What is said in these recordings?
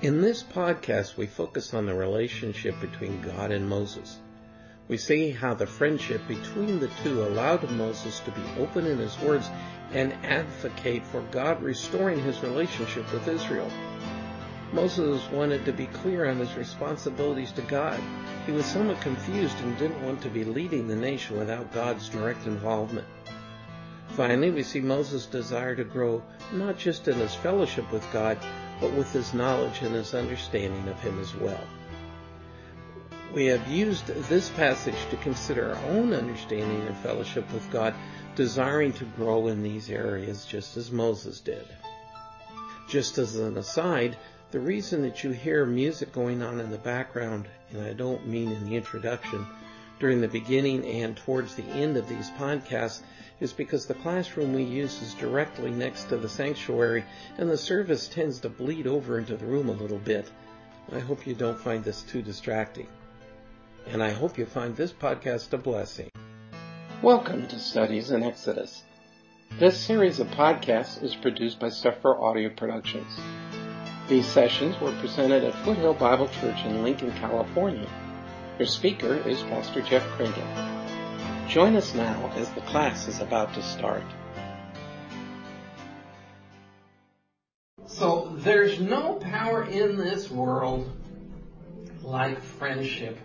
In this podcast, we focus on the relationship between God and Moses. We see how the friendship between the two allowed Moses to be open in his words and advocate for God restoring his relationship with Israel. Moses wanted to be clear on his responsibilities to God. He was somewhat confused and didn't want to be leading the nation without God's direct involvement. Finally, we see Moses' desire to grow not just in his fellowship with God, but with his knowledge and his understanding of him as well. We have used this passage to consider our own understanding and fellowship with God, desiring to grow in these areas just as Moses did. Just as an aside, the reason that you hear music going on in the background, and I don't mean in the introduction, during the beginning and towards the end of these podcasts is because the classroom we use is directly next to the sanctuary and the service tends to bleed over into the room a little bit. I hope you don't find this too distracting and I hope you find this podcast a blessing. Welcome to Studies in Exodus. This series of podcasts is produced by Sephora Audio Productions. These sessions were presented at Foothill Bible Church in Lincoln, California. Your speaker is Pastor Jeff Cragen. Join us now as the class is about to start. So, there's no power in this world like friendship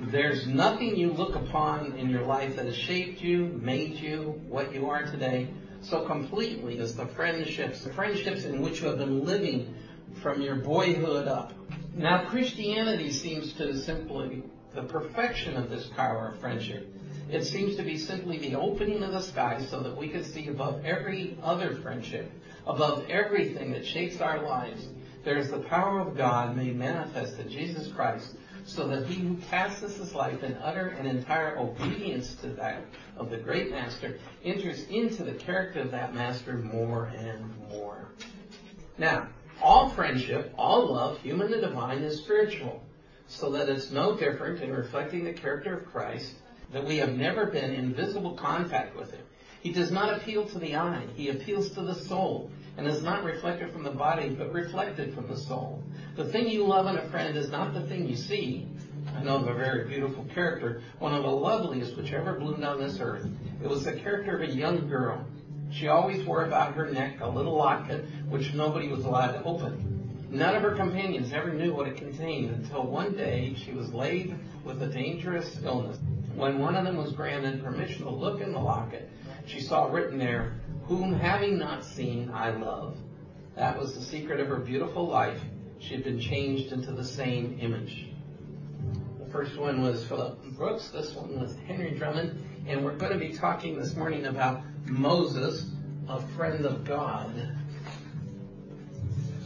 there's nothing you look upon in your life that has shaped you, made you what you are today so completely as the friendships, the friendships in which you have been living from your boyhood up. Now Christianity seems to simply the perfection of this power of friendship. It seems to be simply the opening of the sky so that we can see above every other friendship, above everything that shapes our lives. There's the power of God made manifest in Jesus Christ so that he who passes his life in utter and entire obedience to that of the great master enters into the character of that master more and more. Now, all friendship, all love, human and divine, is spiritual, so that it's no different in reflecting the character of Christ that we have never been in visible contact with him. He does not appeal to the eye, he appeals to the soul, and is not reflected from the body, but reflected from the soul. The thing you love in a friend is not the thing you see. I know of a very beautiful character, one of the loveliest which ever bloomed on this earth. It was the character of a young girl. She always wore about her neck a little locket which nobody was allowed to open. None of her companions ever knew what it contained until one day she was laid with a dangerous illness. When one of them was granted permission to look in the locket, she saw written there, Whom having not seen, I love. That was the secret of her beautiful life she had been changed into the same image. The first one was Philip Brooks. This one was Henry Drummond. And we're going to be talking this morning about Moses, a friend of God.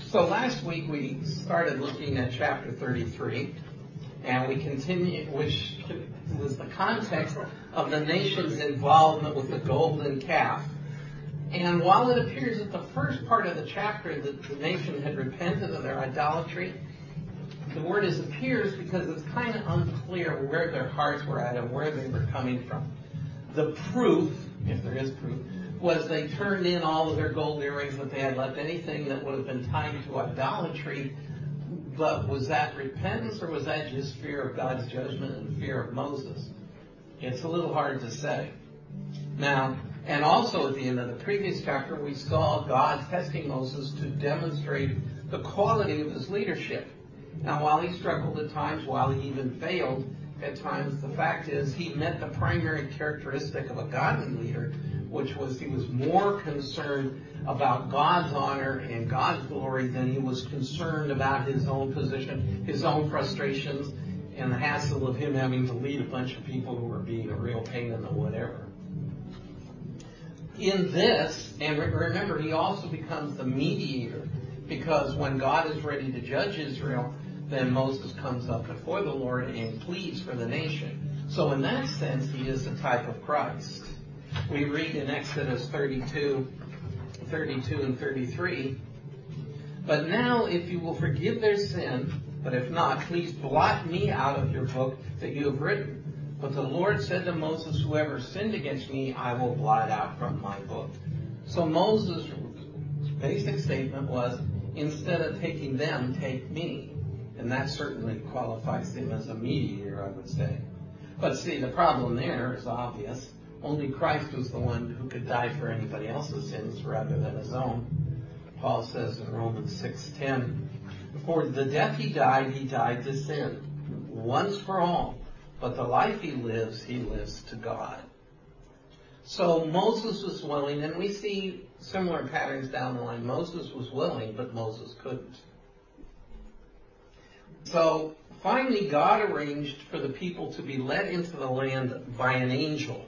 So last week we started looking at chapter 33, and we continue, which was the context of the nation's involvement with the golden calf. And while it appears that the first part of the chapter that the nation had repented of their idolatry, the word is appears because it's kind of unclear where their hearts were at and where they were coming from. The proof, if there is proof, was they turned in all of their gold earrings that they had left, anything that would have been tied to idolatry. But was that repentance or was that just fear of God's judgment and fear of Moses? It's a little hard to say. Now, and also at the end of the previous chapter, we saw God testing Moses to demonstrate the quality of his leadership. Now, while he struggled at times, while he even failed at times, the fact is he met the primary characteristic of a godly leader, which was he was more concerned about God's honor and God's glory than he was concerned about his own position, his own frustrations, and the hassle of him having to lead a bunch of people who were being a real pain in the whatever. In this, and remember, he also becomes the mediator because when God is ready to judge Israel, then Moses comes up before the Lord and pleads for the nation. So in that sense, he is a type of Christ. We read in Exodus 32, 32 and 33, But now if you will forgive their sin, but if not, please blot me out of your book that you have written. But the Lord said to Moses, Whoever sinned against me, I will blot out from my book. So Moses' basic statement was, instead of taking them, take me. And that certainly qualifies him as a mediator, I would say. But see, the problem there is obvious. Only Christ was the one who could die for anybody else's sins rather than his own. Paul says in Romans 6:10, "For the death he died, he died to sin, once for all. But the life he lives, he lives to God." So Moses was willing, and we see similar patterns down the line. Moses was willing, but Moses couldn't. So finally, God arranged for the people to be led into the land by an angel.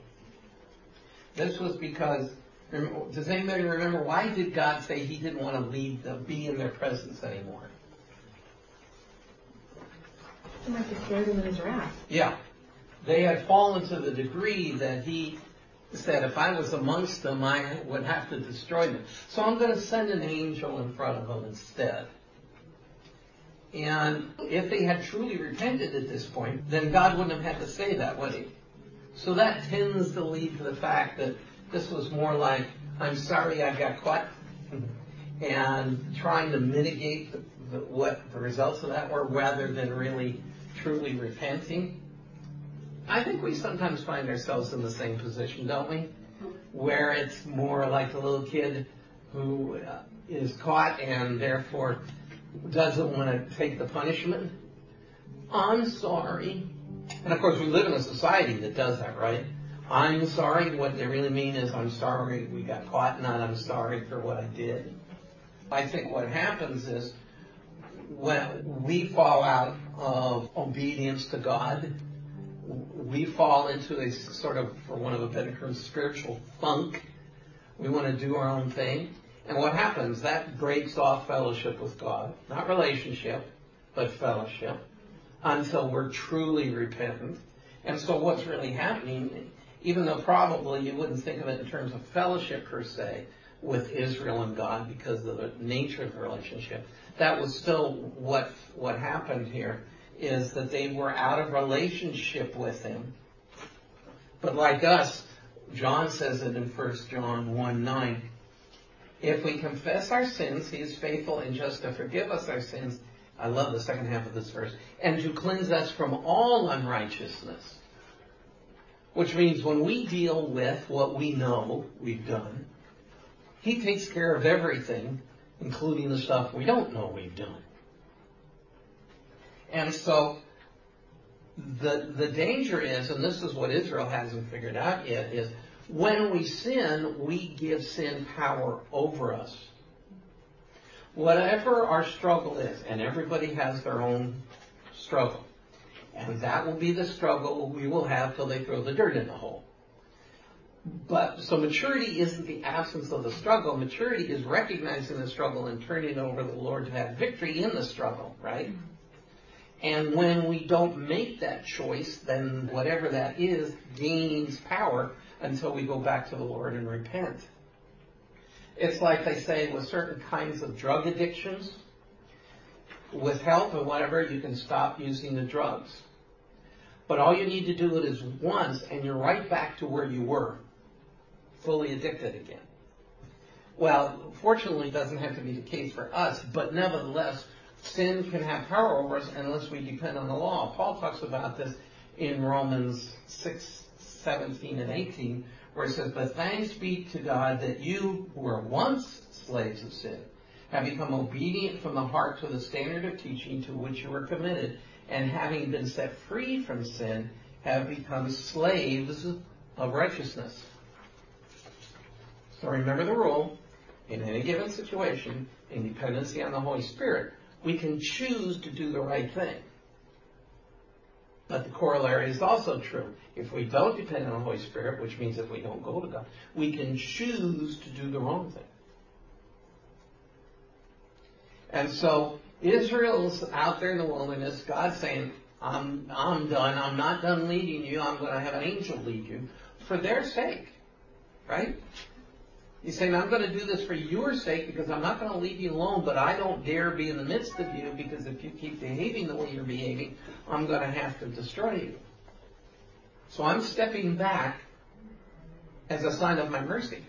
This was because, does anybody remember why did God say He didn't want to lead them, be in their presence anymore? He might destroy them in His wrath. Yeah, they had fallen to the degree that He said, if I was amongst them, I would have to destroy them. So I'm going to send an angel in front of them instead. And if they had truly repented at this point, then God wouldn't have had to say that, would he? So that tends to lead to the fact that this was more like, I'm sorry I got caught, and trying to mitigate the, the, what the results of that were rather than really truly repenting. I think we sometimes find ourselves in the same position, don't we? Where it's more like a little kid who uh, is caught and therefore doesn't want to take the punishment. I'm sorry. And of course, we live in a society that does that, right? I'm sorry. What they really mean is, I'm sorry we got caught, not I'm sorry for what I did. I think what happens is when we fall out of obedience to God, we fall into a sort of, for one of a better term, spiritual funk. We want to do our own thing. And what happens? That breaks off fellowship with God. Not relationship, but fellowship. Until we're truly repentant. And so what's really happening, even though probably you wouldn't think of it in terms of fellowship per se with Israel and God because of the nature of the relationship, that was still what, what happened here is that they were out of relationship with him. But like us, John says it in 1 John 1 9. If we confess our sins, he is faithful and just to forgive us our sins. I love the second half of this verse. And to cleanse us from all unrighteousness. Which means when we deal with what we know we've done, he takes care of everything, including the stuff we don't know we've done. And so the, the danger is, and this is what Israel hasn't figured out yet, is when we sin, we give sin power over us. Whatever our struggle is, and everybody has their own struggle, and that will be the struggle we will have till they throw the dirt in the hole. But so maturity isn't the absence of the struggle. Maturity is recognizing the struggle and turning over the Lord to have victory in the struggle, right? And when we don't make that choice, then whatever that is gains power until we go back to the Lord and repent. It's like they say with certain kinds of drug addictions. With help and whatever, you can stop using the drugs. But all you need to do it is once and you're right back to where you were. Fully addicted again. Well, fortunately it doesn't have to be the case for us, but nevertheless, sin can have power over us unless we depend on the law. Paul talks about this in Romans 6, 17 and 18, where it says, But thanks be to God that you who were once slaves of sin have become obedient from the heart to the standard of teaching to which you were committed, and having been set free from sin, have become slaves of righteousness. So remember the rule. In any given situation, in dependency on the Holy Spirit, we can choose to do the right thing. But the corollary is also true. If we don't depend on the Holy Spirit, which means if we don't go to God, we can choose to do the wrong thing. And so Israel's out there in the wilderness, God's saying, I'm, I'm done. I'm not done leading you. I'm going to have an angel lead you for their sake. Right? He's saying, I'm going to do this for your sake because I'm not going to leave you alone, but I don't dare be in the midst of you because if you keep behaving the way you're behaving, I'm going to have to destroy you. So I'm stepping back as a sign of my mercy.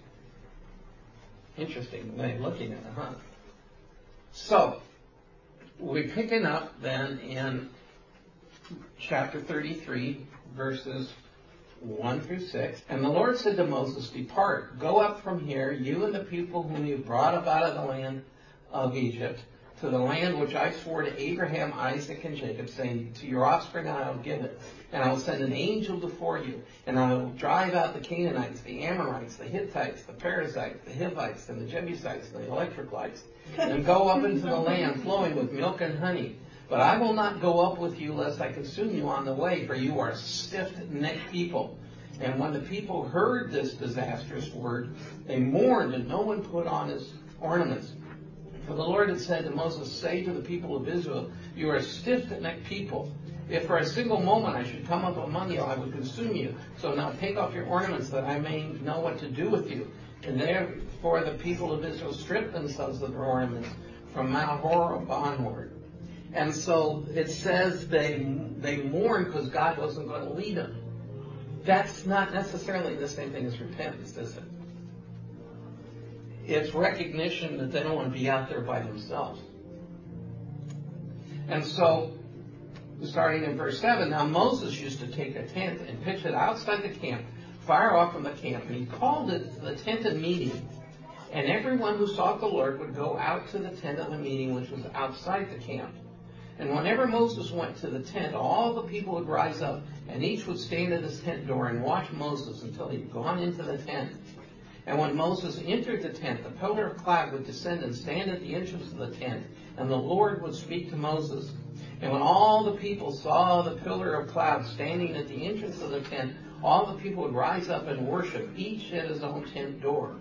Interesting way of looking at it, huh? So, we're picking up then in chapter 33, verses 1 through 6. And the Lord said to Moses, Depart, go up from here, you and the people whom you brought up out of the land of Egypt, to the land which I swore to Abraham, Isaac, and Jacob, saying, To your offspring I will give it. And I will send an angel before you, and I will drive out the Canaanites, the Amorites, the Hittites, the Perizzites, the Hivites, and the Jebusites, and the Electric and go up into the land flowing with milk and honey. But I will not go up with you lest I consume you on the way, for you are stiff-necked people. And when the people heard this disastrous word, they mourned, and no one put on his ornaments. For the Lord had said to Moses, Say to the people of Israel, You are a stiff-necked people. If for a single moment I should come up among you, I would consume you. So now take off your ornaments that I may know what to do with you. And therefore the people of Israel stripped themselves of their ornaments from Mount Horeb onward. And so it says they they mourned because God wasn't going to lead them. That's not necessarily the same thing as repentance, is it? It's recognition that they don't want to be out there by themselves. And so, starting in verse 7, now Moses used to take a tent and pitch it outside the camp, far off from the camp, and he called it the tent of meeting. And everyone who sought the Lord would go out to the tent of the meeting, which was outside the camp. And whenever Moses went to the tent, all the people would rise up, and each would stand at his tent door and watch Moses until he'd gone into the tent. And when Moses entered the tent, the pillar of cloud would descend and stand at the entrance of the tent, and the Lord would speak to Moses. And when all the people saw the pillar of cloud standing at the entrance of the tent, all the people would rise up and worship, each at his own tent door.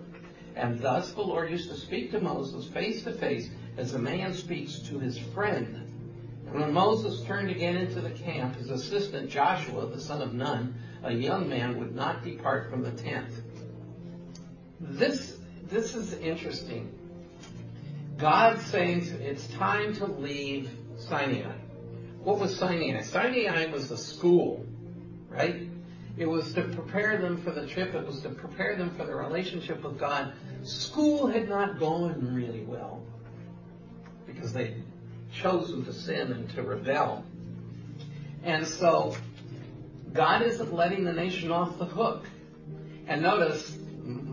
And thus the Lord used to speak to Moses face to face as a man speaks to his friend. And when Moses turned again into the camp, his assistant Joshua, the son of Nun, a young man, would not depart from the tent. This, this is interesting. God saying it's time to leave Sinai. What was Sinai? Sinai was the school, right? It was to prepare them for the trip. It was to prepare them for the relationship with God. School had not gone really well because they chosen to sin and to rebel. And so God isn't letting the nation off the hook. And notice,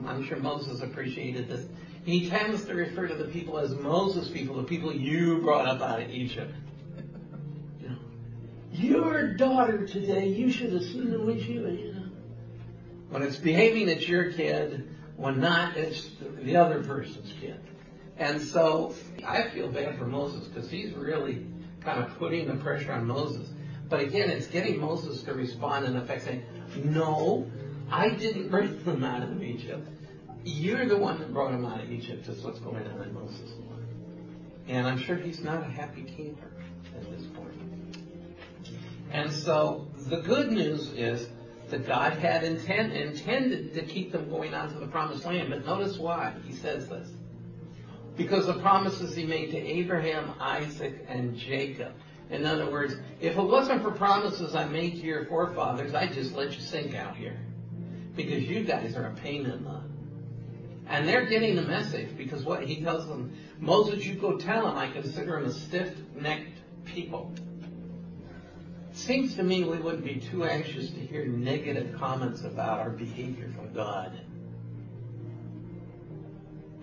I'm sure Moses appreciated this. He tends to refer to the people as Moses people, the people you brought up out of Egypt. You know, your daughter today, you should have seen the way she was, you know. When it's behaving, it's your kid. When not, it's the other person's kid. And so I feel bad for Moses because he's really kind of putting the pressure on Moses. But again, it's getting Moses to respond in effect saying, no, I didn't bring them out of Egypt. You're the one that brought them out of Egypt. That's what's going on in Moses' And I'm sure he's not a happy camper at this point. And so the good news is that God had intent, intended to keep them going on to the promised land. But notice why he says this because the promises he made to Abraham, Isaac, and Jacob. In other words, if it wasn't for promises I made to your forefathers, I'd just let you sink out here. Because you guys are a pain in the. And they're getting the message because what he tells them, Moses, you go tell them I consider them a stiff-necked people. Seems to me we wouldn't be too anxious to hear negative comments about our behavior from God.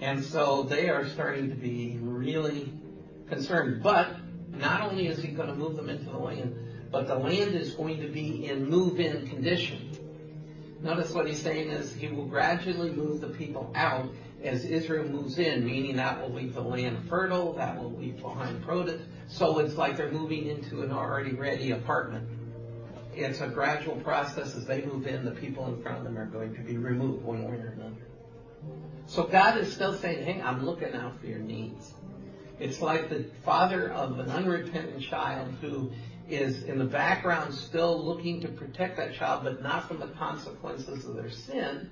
And so they are starting to be really concerned. But not only is he going to move them into the land, but the land is going to be in move-in condition. Notice what he's saying is he will gradually move the people out as Israel moves in, meaning that will leave the land fertile, that will leave behind produce. So it's like they're moving into an already ready apartment. It's a gradual process. As they move in, the people in front of them are going to be removed one way or another. So God is still saying, hey, I'm looking out for your needs. It's like the father of an unrepentant child who is in the background still looking to protect that child, but not from the consequences of their sin,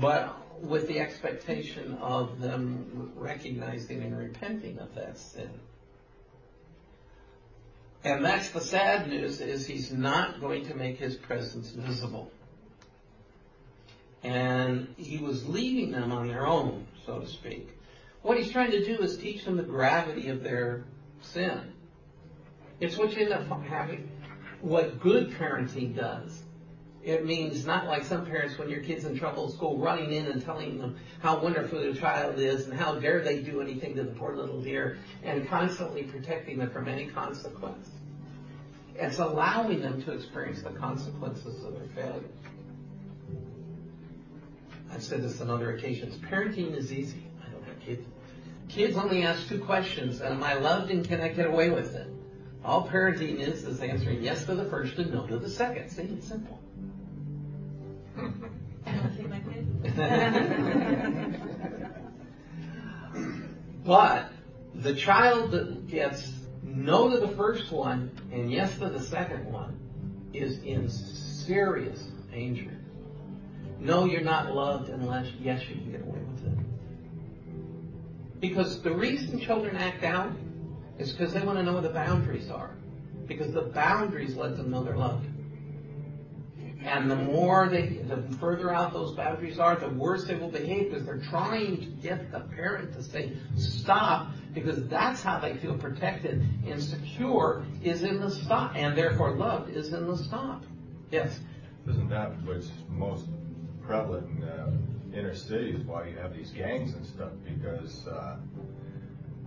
but with the expectation of them recognizing and repenting of that sin. And that's the sad news is he's not going to make his presence visible and he was leaving them on their own, so to speak. What he's trying to do is teach them the gravity of their sin. It's what you end up having, what good parenting does. It means not like some parents when your kid's in trouble at school running in and telling them how wonderful the child is and how dare they do anything to the poor little dear and constantly protecting them from any consequence. It's allowing them to experience the consequences of their failures. I've said this on other occasions. Parenting is easy. I don't have kids. Kids only ask two questions. Am I loved and can I get away with it? All parenting is is answering yes to the first and no to the second. See, it's simple. but the child that gets no to the first one and yes to the second one is in serious danger. No, you're not loved unless yes, you can get away with it. Because the reason children act out is because they want to know where the boundaries are. Because the boundaries let them know they're loved. And the more they, the further out those boundaries are, the worse they will behave because they're trying to get the parent to say, stop, because that's how they feel protected and secure is in the stop, and therefore loved is in the stop. Yes? Isn't that what's most prevalent in uh, inner cities, why you have these gangs and stuff, because uh,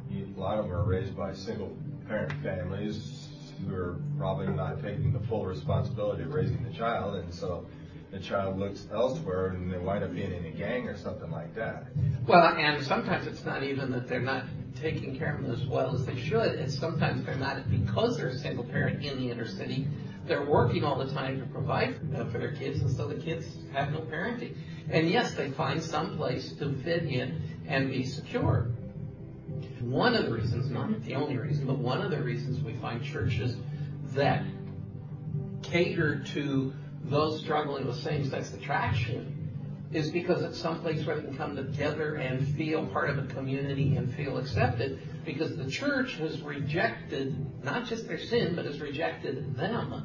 you, a lot of them are raised by single parent families who are probably not taking the full responsibility of raising the child, and so the child looks elsewhere and they wind up being in a gang or something like that. Well, and sometimes it's not even that they're not taking care of them as well as they should. It's sometimes they're not because they're a single parent in the inner city. They're working all the time to provide for their kids, and so the kids have no parenting. And yes, they find some place to fit in and be secure. One of the reasons, not the only reason, but one of the reasons we find churches that cater to those struggling with same-sex attraction is because it's someplace where they can come together and feel part of a community and feel accepted because the church has rejected not just their sin, but has rejected them.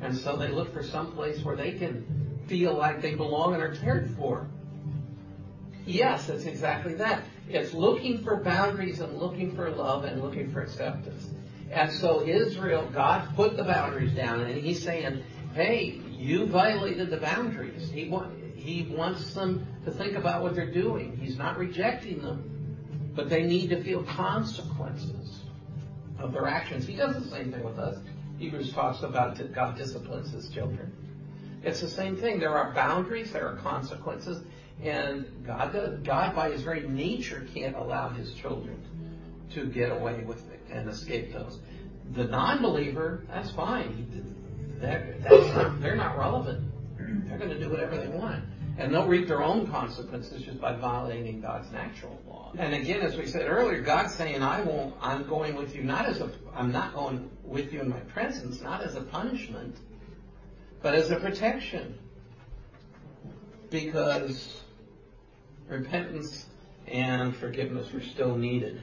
And so they look for some place where they can feel like they belong and are cared for. Yes, it's exactly that. It's looking for boundaries and looking for love and looking for acceptance. And so Israel, God put the boundaries down and he's saying, hey, you violated the boundaries. He, he wants them to think about what they're doing. He's not rejecting them, but they need to feel consequences of their actions. He does the same thing with us. Hebrews talks about that God disciplines his children. It's the same thing. There are boundaries, there are consequences, and God, God by his very nature can't allow his children to get away with it and escape those. The non-believer, that's fine. That's, they're not relevant. They're going to do whatever they want. And they'll reap their own consequences just by violating God's natural law. And again, as we said earlier, God's saying, I won't, I'm going with you not as a, I'm not going with you in my presence, not as a punishment, but as a protection. Because repentance and forgiveness were still needed.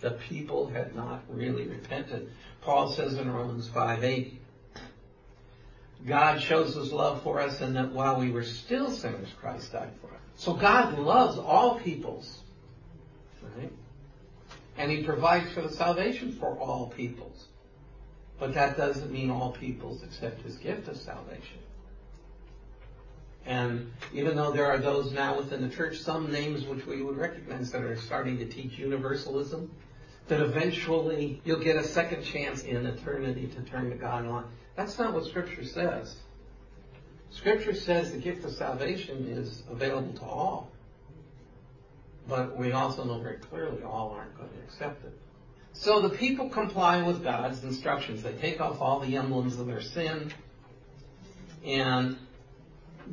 The people had not really repented. Paul says in Romans 5 8, God shows his love for us and that while we were still sinners, Christ died for us. So God loves all peoples. Right? And he provides for the salvation for all peoples. But that doesn't mean all peoples accept his gift of salvation. And even though there are those now within the church, some names which we would recognize that are starting to teach universalism, that eventually you'll get a second chance in eternity to turn to God and That's not what Scripture says. Scripture says the gift of salvation is available to all. But we also know very clearly all aren't going to accept it. So the people comply with God's instructions. They take off all the emblems of their sin and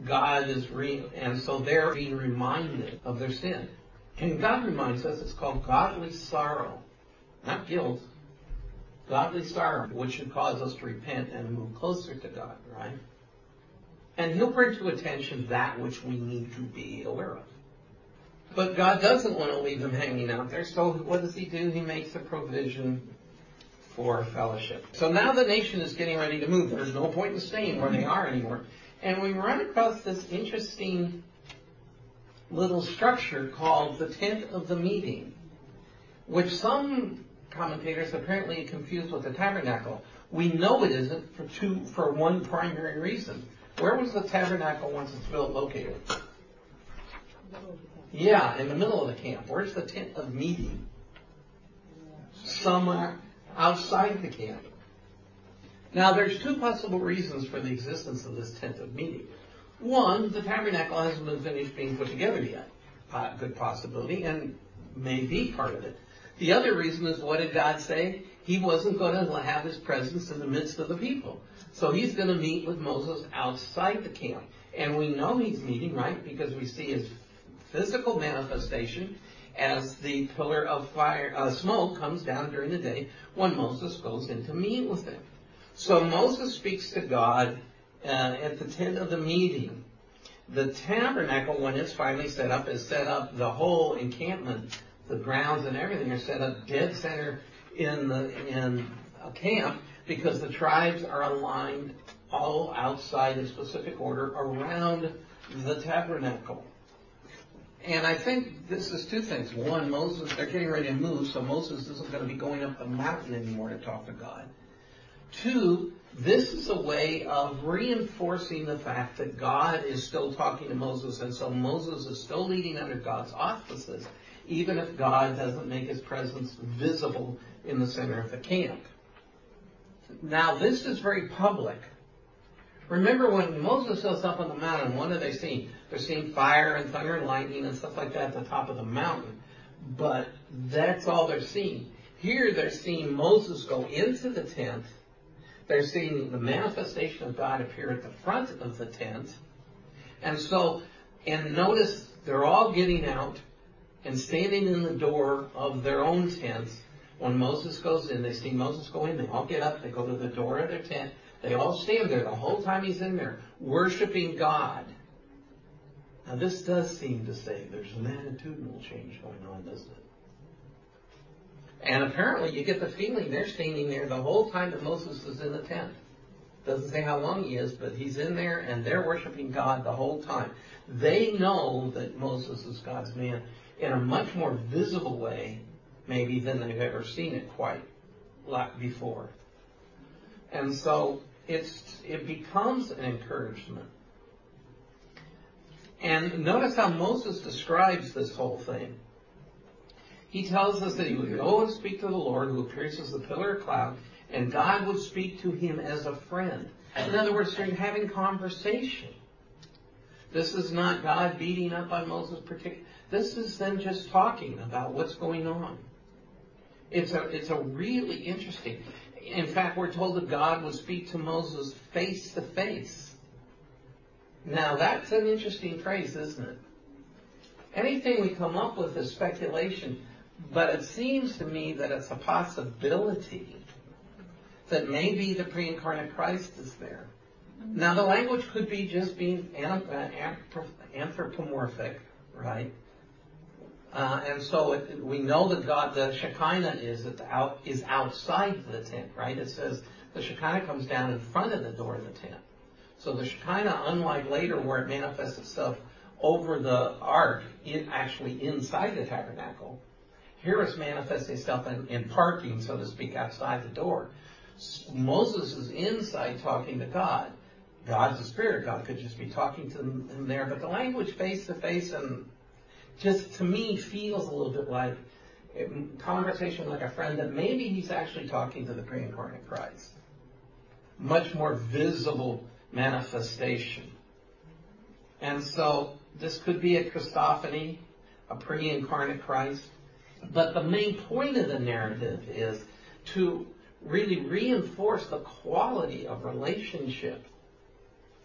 God is re- and so they're being reminded of their sin. And God reminds us it's called godly sorrow, not guilt. Godly sorrow, which should cause us to repent and move closer to God, right? And He'll bring to attention that which we need to be aware of. But God doesn't want to leave them hanging out there, so what does He do? He makes a provision for fellowship. So now the nation is getting ready to move. There's no point in staying where they are anymore. And we run across this interesting little structure called the tent of the meeting, which some commentators apparently confused with the tabernacle. We know it isn't for two, for one primary reason. Where was the tabernacle once it's built located? Yeah, in the middle of the camp. Where's the tent of meeting? Somewhere outside the camp. Now, there's two possible reasons for the existence of this tent of meeting. One, the tabernacle hasn't been finished being put together yet. Uh, good possibility, and may be part of it. The other reason is what did God say? He wasn't going to have his presence in the midst of the people. So he's going to meet with Moses outside the camp. And we know he's meeting, right? Because we see his physical manifestation as the pillar of fire, uh, smoke comes down during the day when Moses goes in to meet with him. So Moses speaks to God uh, at the tent of the meeting. The tabernacle, when it's finally set up, is set up, the whole encampment, the grounds and everything are set up dead center in the, in a camp because the tribes are aligned all outside a specific order around the tabernacle. And I think this is two things. One, Moses, they're getting ready to move, so Moses isn't going to be going up the mountain anymore to talk to God. Two, this is a way of reinforcing the fact that God is still talking to Moses, and so Moses is still leading under God's auspices, even if God doesn't make his presence visible in the center of the camp. Now, this is very public. Remember when Moses goes up on the mountain, what are they seeing? They're seeing fire and thunder and lightning and stuff like that at the top of the mountain. But that's all they're seeing. Here they're seeing Moses go into the tent they're seeing the manifestation of God appear at the front of the tent. And so, and notice they're all getting out and standing in the door of their own tents. When Moses goes in, they see Moses go in, they all get up, they go to the door of their tent, they all stand there the whole time he's in there, worshiping God. Now this does seem to say there's an attitudinal change going on, doesn't it? And apparently you get the feeling they're standing there the whole time that Moses is in the tent. Doesn't say how long he is, but he's in there and they're worshiping God the whole time. They know that Moses is God's man in a much more visible way, maybe, than they've ever seen it quite like before. And so it's, it becomes an encouragement. And notice how Moses describes this whole thing. He tells us that he would go and speak to the Lord who appears as the pillar of cloud, and God would speak to him as a friend. In other words, they're having conversation. This is not God beating up on Moses particular. This is them just talking about what's going on. It's a, it's a really interesting. In fact, we're told that God would speak to Moses face to face. Now that's an interesting phrase, isn't it? Anything we come up with is speculation. But it seems to me that it's a possibility that maybe the pre-incarnate Christ is there. Now the language could be just being anthropomorphic, right? Uh, and so it, we know that God, the Shekinah is out, is outside the tent, right? It says the Shekinah comes down in front of the door of the tent. So the Shekinah, unlike later where it manifests itself over the ark, it actually inside the tabernacle, here it's manifesting itself in, in parking, so to speak, outside the door. Moses is inside talking to God. God's a spirit. God could just be talking to him there. But the language face to face and just to me feels a little bit like a conversation like a friend that maybe he's actually talking to the pre-incarnate Christ. Much more visible manifestation. And so this could be a Christophany, a pre-incarnate Christ. But the main point of the narrative is to really reinforce the quality of relationship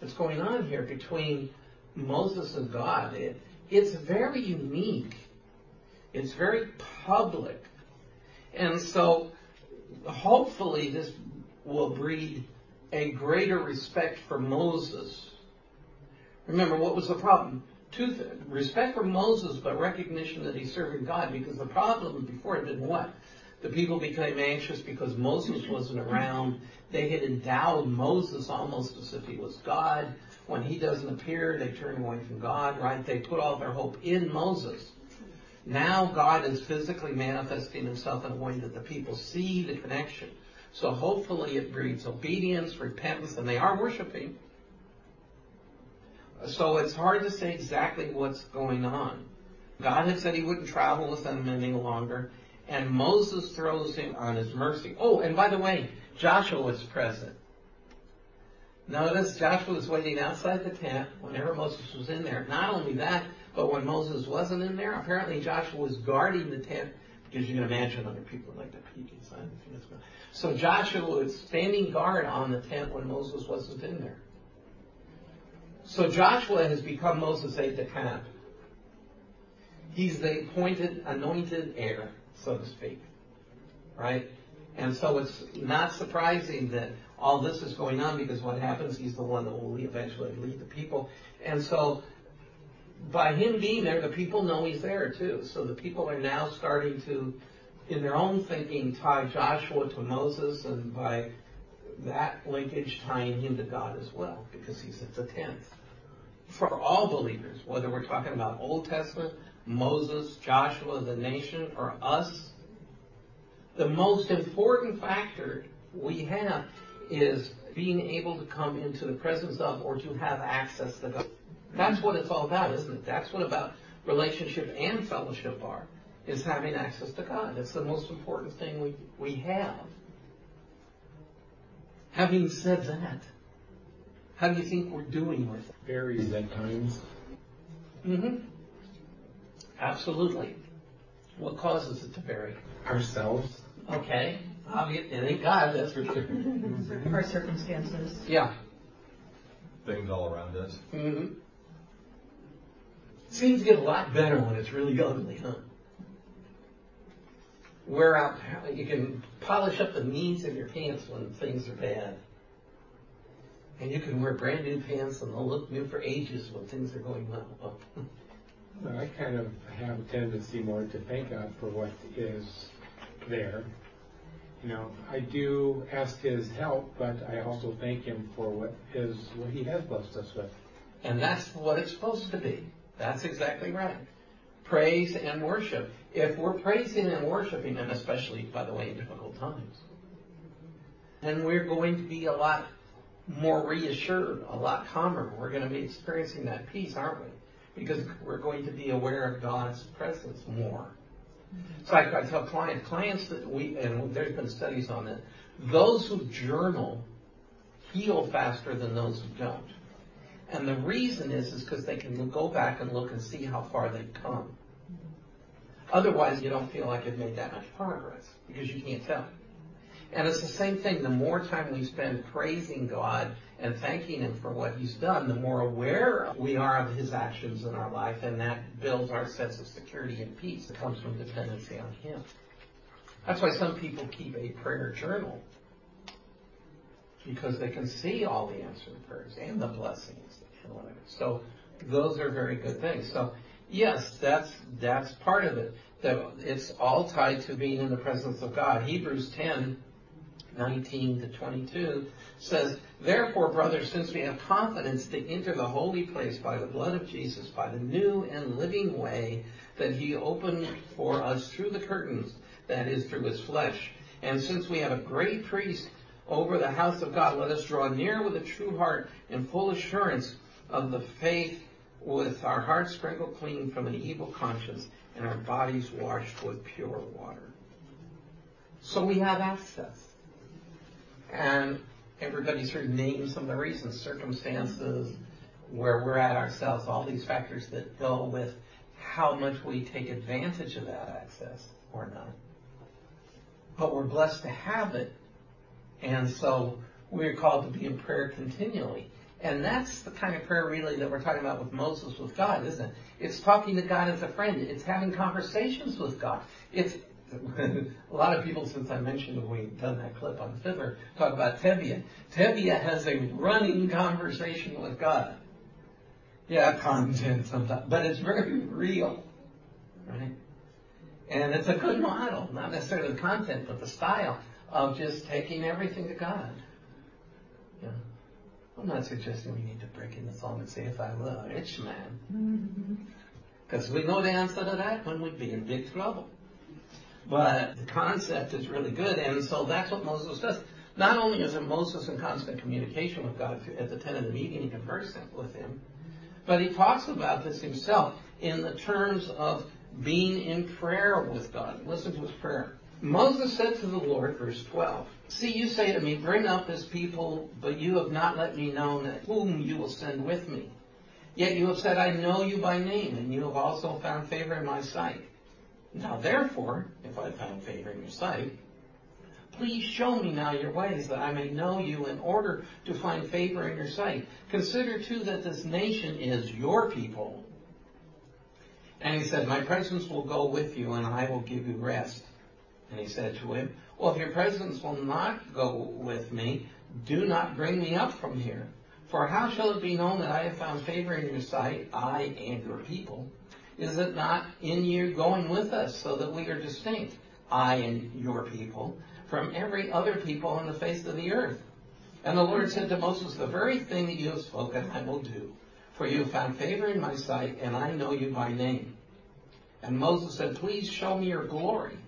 that's going on here between Moses and God. It, it's very unique. It's very public. And so hopefully this will breed a greater respect for Moses. Remember, what was the problem? two respect for Moses, but recognition that he's serving God. Because the problem before had been what? The people became anxious because Moses wasn't around. They had endowed Moses almost as if he was God. When he doesn't appear, they turn away from God, right? They put all their hope in Moses. Now God is physically manifesting himself in a way that the people see the connection. So hopefully it breeds obedience, repentance, and they are worshiping. So it's hard to say exactly what's going on. God had said he wouldn't travel with them any longer, and Moses throws him on his mercy. Oh, and by the way, Joshua was present. Notice Joshua was waiting outside the tent whenever Moses was in there. Not only that, but when Moses wasn't in there, apparently Joshua was guarding the tent because you can imagine other people like to peek inside. So Joshua was standing guard on the tent when Moses wasn't in there. So Joshua has become Moses' aide de camp. He's the appointed, anointed heir, so to speak. Right? And so it's not surprising that all this is going on because what happens, he's the one that will eventually lead the people. And so by him being there, the people know he's there too. So the people are now starting to, in their own thinking, tie Joshua to Moses and by that linkage tying him to God as well because he's at the tenth. For all believers, whether we're talking about Old Testament, Moses, Joshua, the nation, or us, the most important factor we have is being able to come into the presence of or to have access to God. That's what it's all about, isn't it? That's what about relationship and fellowship are, is having access to God. It's the most important thing we, we have. Having said that, how do you think we're doing with it? Varies at times. Mm-hmm. Absolutely. What causes it to vary? Ourselves. Okay. Obvious, it ain't God, that's for sure. Our circumstances. Yeah. Things all around us. Mm-hmm. Seems to get a lot better when it's really ugly, huh? Wear out, you can polish up the knees of your pants when things are bad. And you can wear brand new pants and they'll look new for ages when things are going well. Well, I kind of have a tendency more to thank God for what is there. You know, I do ask His help, but I also thank Him for what is what He has blessed us with. And that's what it's supposed to be. That's exactly right. Praise and worship. If we're praising and worshiping, and especially, by the way, in difficult times, then we're going to be a lot more reassured, a lot calmer. We're going to be experiencing that peace, aren't we? because we're going to be aware of God's presence more. So I, I tell clients, clients that we, and there's been studies on it, those who journal heal faster than those who don't. And the reason is, is because they can go back and look and see how far they've come. Otherwise, you don't feel like you've made that much progress because you can't tell. And it's the same thing. The more time we spend praising God and thanking Him for what He's done, the more aware we are of His actions in our life, and that builds our sense of security and peace. It comes from dependency on Him. That's why some people keep a prayer journal because they can see all the answered prayers and the blessings and whatever. So those are very good things. So yes, that's that's part of it. That it's all tied to being in the presence of God. Hebrews 10 19 to 22 says, Therefore, brothers, since we have confidence to enter the holy place by the blood of Jesus, by the new and living way that he opened for us through the curtains, that is, through his flesh. And since we have a great priest over the house of God, let us draw near with a true heart and full assurance of the faith with our hearts sprinkled clean from an evil conscience and our bodies washed with pure water. So we have access. And everybody sort of names some of the reasons, circumstances, where we're at ourselves, all these factors that go with how much we take advantage of that access or not. But we're blessed to have it. And so we're called to be in prayer continually. And that's the kind of prayer really that we're talking about with Moses with God, isn't it? It's talking to God as a friend. It's having conversations with God. It's a lot of people, since I mentioned when we've done that clip on the fiddler, talk about Tevye. Tevye has a running conversation with God. Yeah, content sometimes, but it's very real, right? And it's a good model, not necessarily the content, but the style of just taking everything to God. Yeah. I'm not suggesting we need to break into song and say, if I were a rich man. Mm-hmm. Because we know the answer to that when we'd be in big trouble. But the concept is really good, and so that's what Moses does. Not only is Moses in constant communication with God at the tent of the meeting, and conversing with him, but he talks about this himself in the terms of being in prayer with God. Listen to his prayer. Moses said to the Lord, verse 12, See, you say to me, Bring up this people, but you have not let me know whom you will send with me. Yet you have said, I know you by name, and you have also found favor in my sight. Now therefore, if I found favor in your sight, please show me now your ways, that I may know you in order to find favor in your sight. Consider too that this nation is your people. And he said, My presence will go with you, and I will give you rest. And he said to him, Well, if your presence will not go with me, do not bring me up from here. For how shall it be known that I have found favor in your sight, I and your people? Is it not in you going with us, so that we are distinct, I and your people, from every other people on the face of the earth? And the Lord said to Moses, The very thing that you have spoken I will do, for you have found favor in my sight, and I know you by name. And Moses said, Please show me your glory.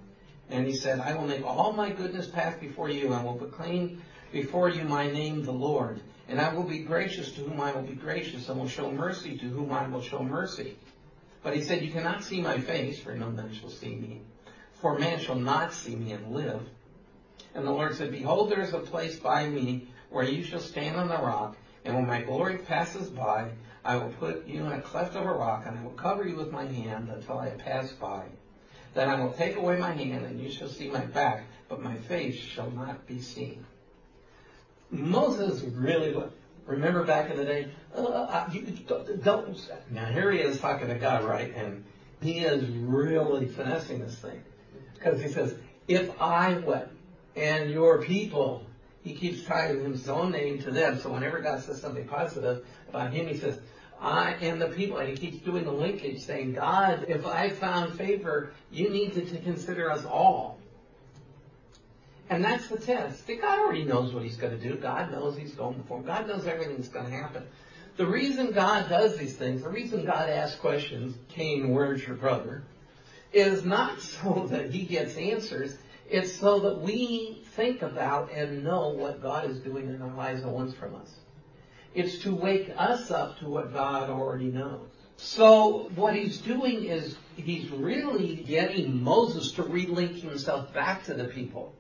And he said, I will make all my goodness pass before you, and will proclaim before you my name, the Lord. And I will be gracious to whom I will be gracious, and will show mercy to whom I will show mercy. But he said, You cannot see my face, for no man shall see me. For man shall not see me and live. And the Lord said, Behold, there is a place by me where you shall stand on the rock, and when my glory passes by, I will put you in a cleft of a rock, and I will cover you with my hand until I pass by. Then I will take away my hand, and you shall see my back, but my face shall not be seen. Moses really, remember back in the day, uh, you don't, now here he is talking to God, right? And he is really finessing this thing. Because he says, if I what? And your people, he keeps tying his own name to them. So whenever God says something positive about him, he says, I and the people, and he keeps doing the linkage, saying, God, if I found favor, you need to, to consider us all. And that's the test. God already knows what he's going to do. God knows he's going before. God knows everything that's going to happen. The reason God does these things, the reason God asks questions, Cain, where's your brother, is not so that he gets answers. It's so that we think about and know what God is doing in our lives and wants from us. It's to wake us up to what God already knows. So what he's doing is he's really getting Moses to relink himself back to the people.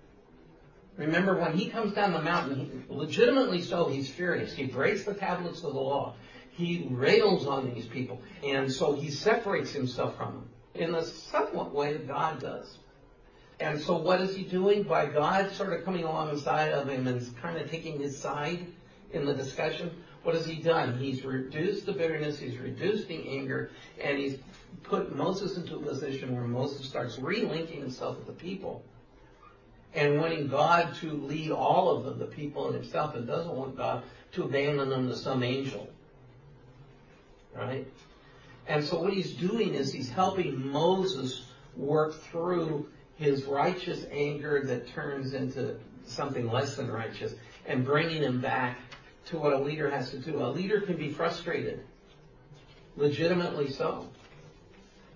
Remember, when he comes down the mountain, legitimately so, he's furious. He breaks the tablets of the law. He rails on these people. And so he separates himself from them in the somewhat way that God does. And so what is he doing? By God sort of coming alongside of him and kind of taking his side in the discussion, what has he done? He's reduced the bitterness, he's reduced the anger, and he's put Moses into a position where Moses starts relinking himself with the people and wanting God to lead all of them, the people and himself, and doesn't want God to abandon them to some angel. Right? And so what he's doing is he's helping Moses work through his righteous anger that turns into something less than righteous and bringing him back to what a leader has to do. A leader can be frustrated, legitimately so.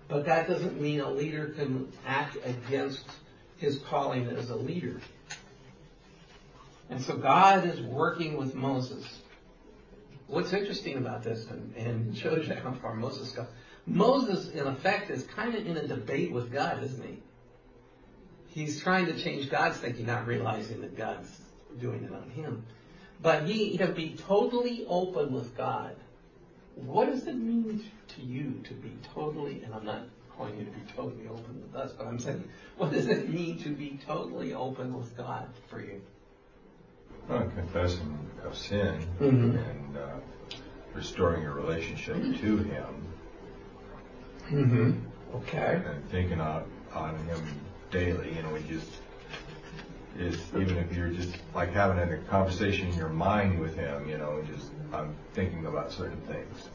But that doesn't mean a leader can act against his calling as a leader. And so God is working with Moses. What's interesting about this, and, and shows you how far Moses goes, Moses, in effect, is kind of in a debate with God, isn't he? He's trying to change God's thinking, not realizing that God's doing it on him. But he can be totally open with God. What does it mean to you to be totally, and I'm not calling you to be totally open with us, but I'm saying, what does it mean to be totally open with God for you? Well, confessing of sin Mhm. and uh, restoring your relationship to Him Mm-hmm. Okay. and thinking on, on Him daily. You know, we just is even if you're just like having a conversation in your mind with Him. You know, just I'm thinking about certain things.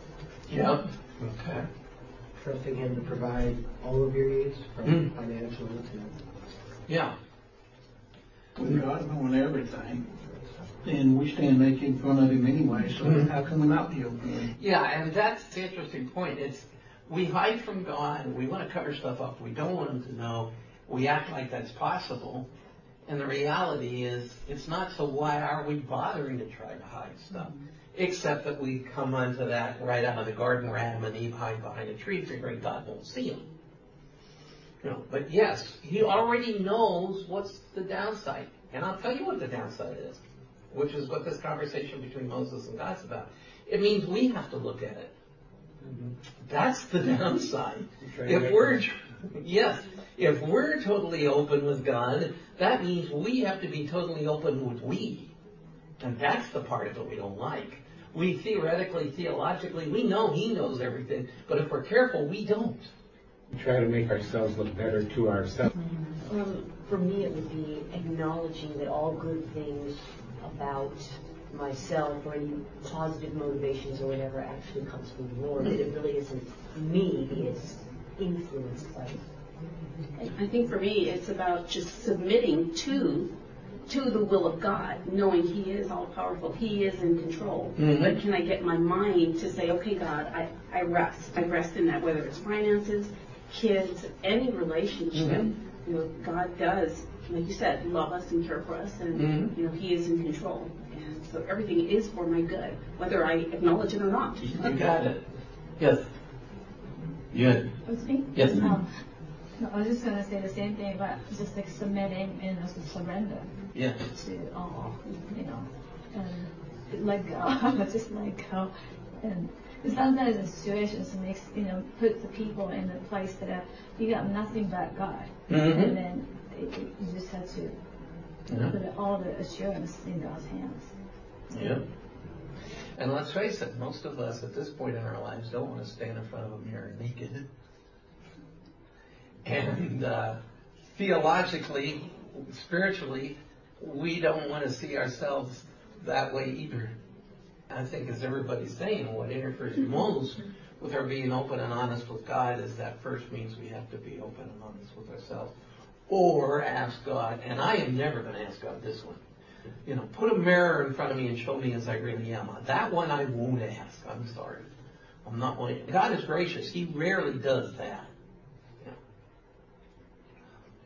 Yep. Okay. Trusting him to provide all of your needs from Mm. financial to Yeah. With God knowing everything, and we stand making fun of him anyway, so Mhm. how come we not be open? Yeah, and that's the interesting point. It's we hide from God. We want to cover stuff up. We don't want Him to know. We act like that's possible, and the reality is, it's not. So why are we bothering to try to hide stuff? Except that we come onto that right out of the garden where Adam and Eve hide behind a tree, figuring God won't see them. You know, but yes, He already knows what's the downside, and I'll tell you what the downside is, which is what this conversation between Moses and God's about. It means we have to look at it. That's the downside. If we're, yes, if we're totally open with God, that means we have to be totally open with we. And that's the part of it we don't like. We theoretically, theologically, we know He knows everything, but if we're careful, we don't. We try to make ourselves look better to ourselves. Um, for me, it would be acknowledging that all good things about myself or any positive motivations or whatever actually comes from the Lord. That it really isn't me, it's influenced by I think for me, it's about just submitting to to the will of God, knowing He is all powerful, He is in control. Mhm. But can I get my mind to say, okay, God, I, I rest. I rest in that, whether it's finances, kids, any relationship. Mhm. You know, God does, like you said, love us and care for us, and Mhm. you know He is in control. And so everything is for my good, whether I acknowledge it or not. You got it. Yes. Good. It's me? Yes. Um, no, I was just gonna say the same thing, but just like submitting and also surrender Yeah. to all, you know, and let go, just let go. And sometimes the situations makes, you know, put the people in a place that are, you got nothing but God. Mhm. And then it, it- you just have to Yeah. put all the assurance in God's hands. Yeah. And let's face it, most of us at this point in our lives don't want to stand in front of a mirror naked. And uh, theologically, spiritually, we don't want to see ourselves that way either. I think, as everybody's saying, what interferes most with our being open and honest with God is that first means we have to be open and honest with ourselves. Or ask God, and I am never going to ask God this one you know, put a mirror in front of me and show me as I really am. That one I won't ask. I'm sorry. I'm not one. God is gracious. He rarely does that.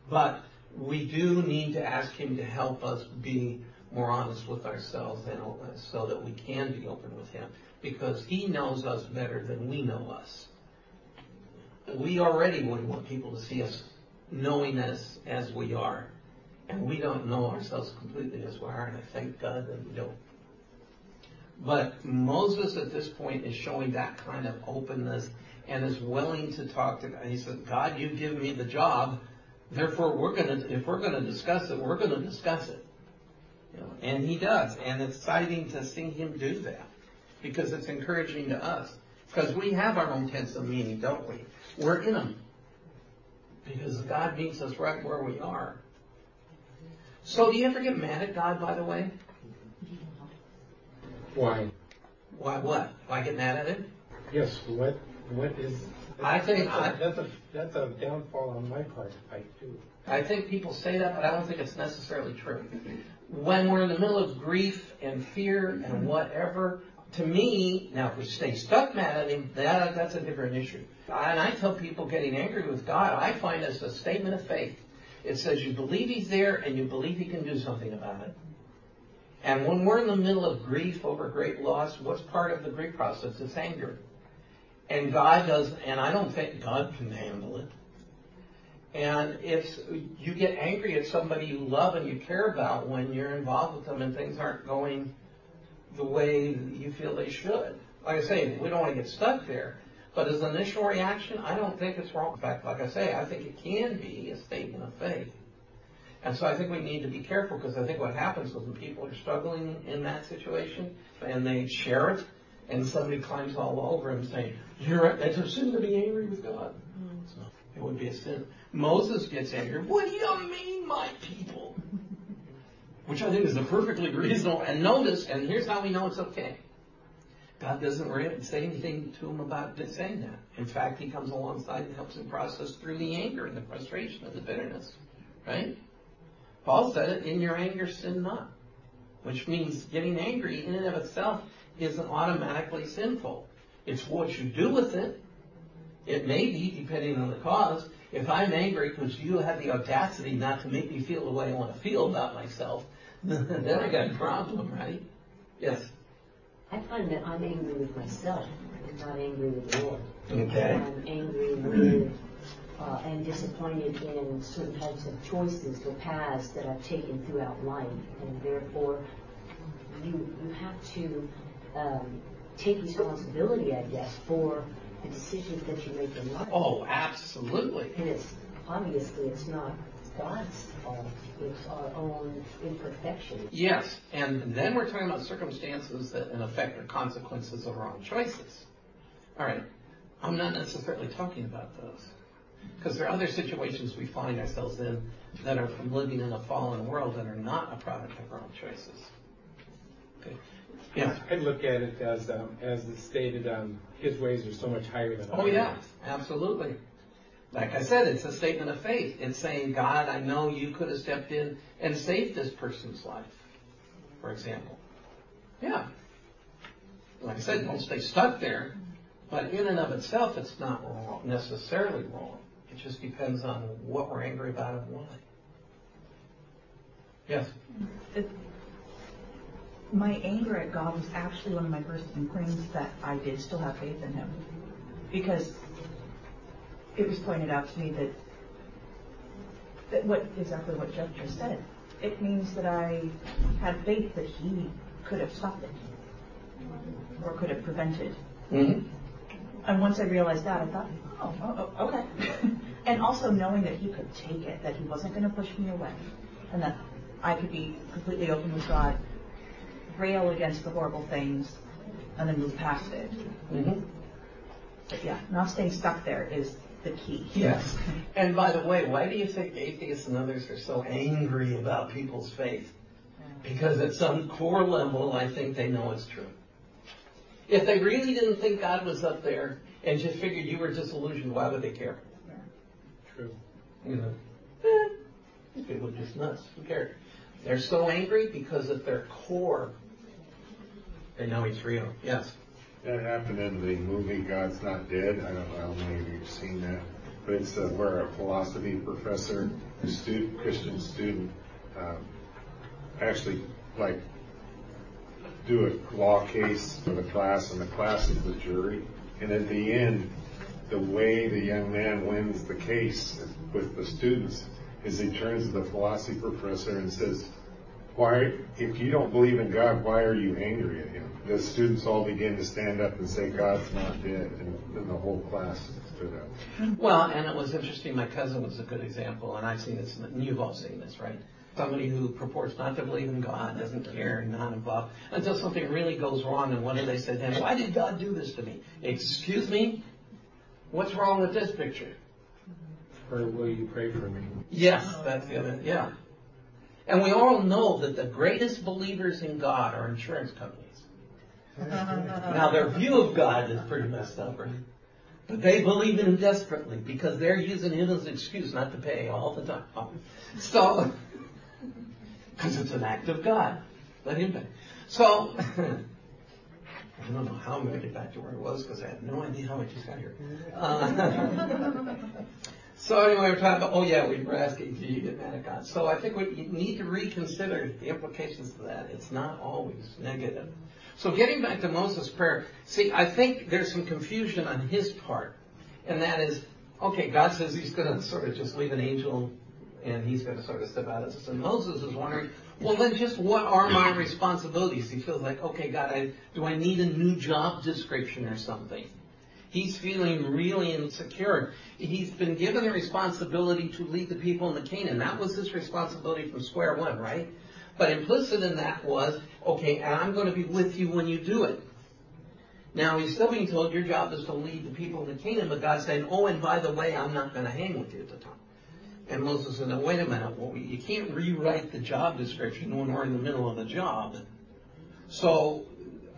But we do need to ask Him to help us be more honest with ourselves and so that we can be open with Him because He knows us better than we know us. We already would want people to see us knowing us as we are. And we don't know ourselves completely as we are, and I thank God that we don't. But Moses at this point is showing that kind of openness and is willing to talk to God. He said, God, you've given me the job. Therefore, we're gonna, if we're gonna discuss it, we're gonna discuss it. You know, and he does. And it's exciting to see him do that because it's encouraging to us. Because we have our own tents of meaning, don't we? We're in them. Because God meets us right where we are. So do you ever get mad at God, by the way? Why? Why what? Why get mad at him? Yes, what, what is? I think That's a- I- That's a, that's a downfall on my part, I do. I think people say that, but I don't think it's necessarily true. When we're in the middle of grief and fear and whatever, to me, now if we stay stuck mad at him, that, that's a different issue. And I tell people getting angry with God, I find as a statement of faith. It says you believe he's there and you believe he can do something about it. And when we're in the middle of grief over great loss, what's part of the grief process? It's anger. And God does, and I don't think God can handle it. And it's, you get angry at somebody you love and you care about when you're involved with them and things aren't going the way you feel they should. Like I say, we don't want to get stuck there. But as an initial reaction, I don't think it's wrong. In fact, like I say, I think it can be a statement of faith. And so I think we need to be careful because I think what happens is when people are struggling in that situation and they share it and somebody climbs all over them saying, you're right, it's a sin to be angry with God. Mm-hmm. So it would be a sin. Moses gets angry. What do you mean, my people? Which I think is a perfectly reasonable. And notice, and here's how we know it's okay. God doesn't say anything to him about saying that. In fact, he comes alongside and helps him process through the anger and the frustration and the bitterness. Right? Paul said it, in your anger, sin not. which means getting angry in and of itself isn't automatically sinful. It's what you do with it. It may be, depending on the cause. If I'm angry because you have the audacity not to make me feel the way I want to feel about myself, then I got a problem, right? Yes. I find that I'm angry with myself and not angry with the Lord. Okay. I'm angry with uh, and disappointed in certain types of choices or paths that I've taken throughout life, and therefore you you have to um, take responsibility, I guess, for the decisions that you make in life. Oh, absolutely. And it's obviously it's not God's fault; it's our own imperfection. Yes, and then we're talking about circumstances that in effect are consequences of our own choices. All right, I'm not necessarily talking about those. Because there are other situations we find ourselves in that are from living in a fallen world that are not a product of our own choices. Okay. Yeah. I look at it as, um, as it's stated, um, his ways are so much higher than ours. Oh yeah, absolutely. Like I said, it's a statement of faith. It's saying, God, I know you could have stepped in and saved this person's life, for example. Yeah. Like I said, don't stay stuck there. But in and of itself, it's not wrong, necessarily wrong. It just depends on what we're angry about and why. Yes. it, my anger at God was actually one of my first inklings that I did still have faith in Him. Because it was pointed out to me that, that what exactly what Jeff just said. It means that I had faith that He could have stopped it or could have prevented. Mm-hmm. And once I realized that, I thought, oh, oh, oh okay. and also knowing that He could take it, that He wasn't going to push me away, and that I could be completely open with God, rail against the horrible things, and then move past it. Mm-hmm. But yeah, not staying stuck there is the key. Yes. And by the way, why do you think atheists and others are so angry about people's faith? Because at some core level, I think they know it's true. If they really didn't think God was up there and just figured you were disillusioned, why would they care? True. You know, eh, these people are just nuts. Who cares? They're so angry because at their core, they know He's real. Yes. That happened in the movie God's Not Dead. I don't know how many of you have seen that, but it's uh, where a philosophy professor, a student, Christian student, um, actually like do a law case for the class, and the class is the jury. And at the end, the way the young man wins the case with the students is he turns to the philosophy professor and says, why, if you don't believe in God, why are you angry at him? The students all begin to stand up and say, God's not dead, and then the whole class stood up. Well, and it was interesting. My cousin was a good example, and I've seen this, and you've all seen this, right? Somebody who purports not to believe in God, doesn't care, not involved, until something really goes wrong, and what do they say then? Why did God do this to me? Excuse me? What's wrong with this picture? Or will you pray for me? Yes, that's the other, yeah. And we all know that the greatest believers in God are insurance companies. now, their view of God is pretty messed up, right? But they believe in Him desperately because they're using Him as an excuse not to pay all the time. So, because it's an act of God. Let Him pay. So, I don't know how I'm going to get back to where I was because I have no idea how I just got here. Uh, so anyway, we're talking about, oh yeah, we were asking, do you get mad at God? So I think we need to reconsider the implications of that. It's not always negative. So getting back to Moses' prayer, see, I think there's some confusion on his part. And that is, okay, God says he's going to sort of just leave an angel and he's going to sort of step out of this. And Moses is wondering, well, then just what are my responsibilities? He feels like, okay, God, I, do I need a new job description or something? He's feeling really insecure. He's been given the responsibility to lead the people in the Canaan. That was his responsibility from square one, right? But implicit in that was, okay, and I'm going to be with you when you do it. Now he's still being told your job is to lead the people in the Canaan, but God's saying, oh, and by the way, I'm not going to hang with you at the time. And Moses said, wait a minute. Well, you can't rewrite the job description when we're in the middle of the job. So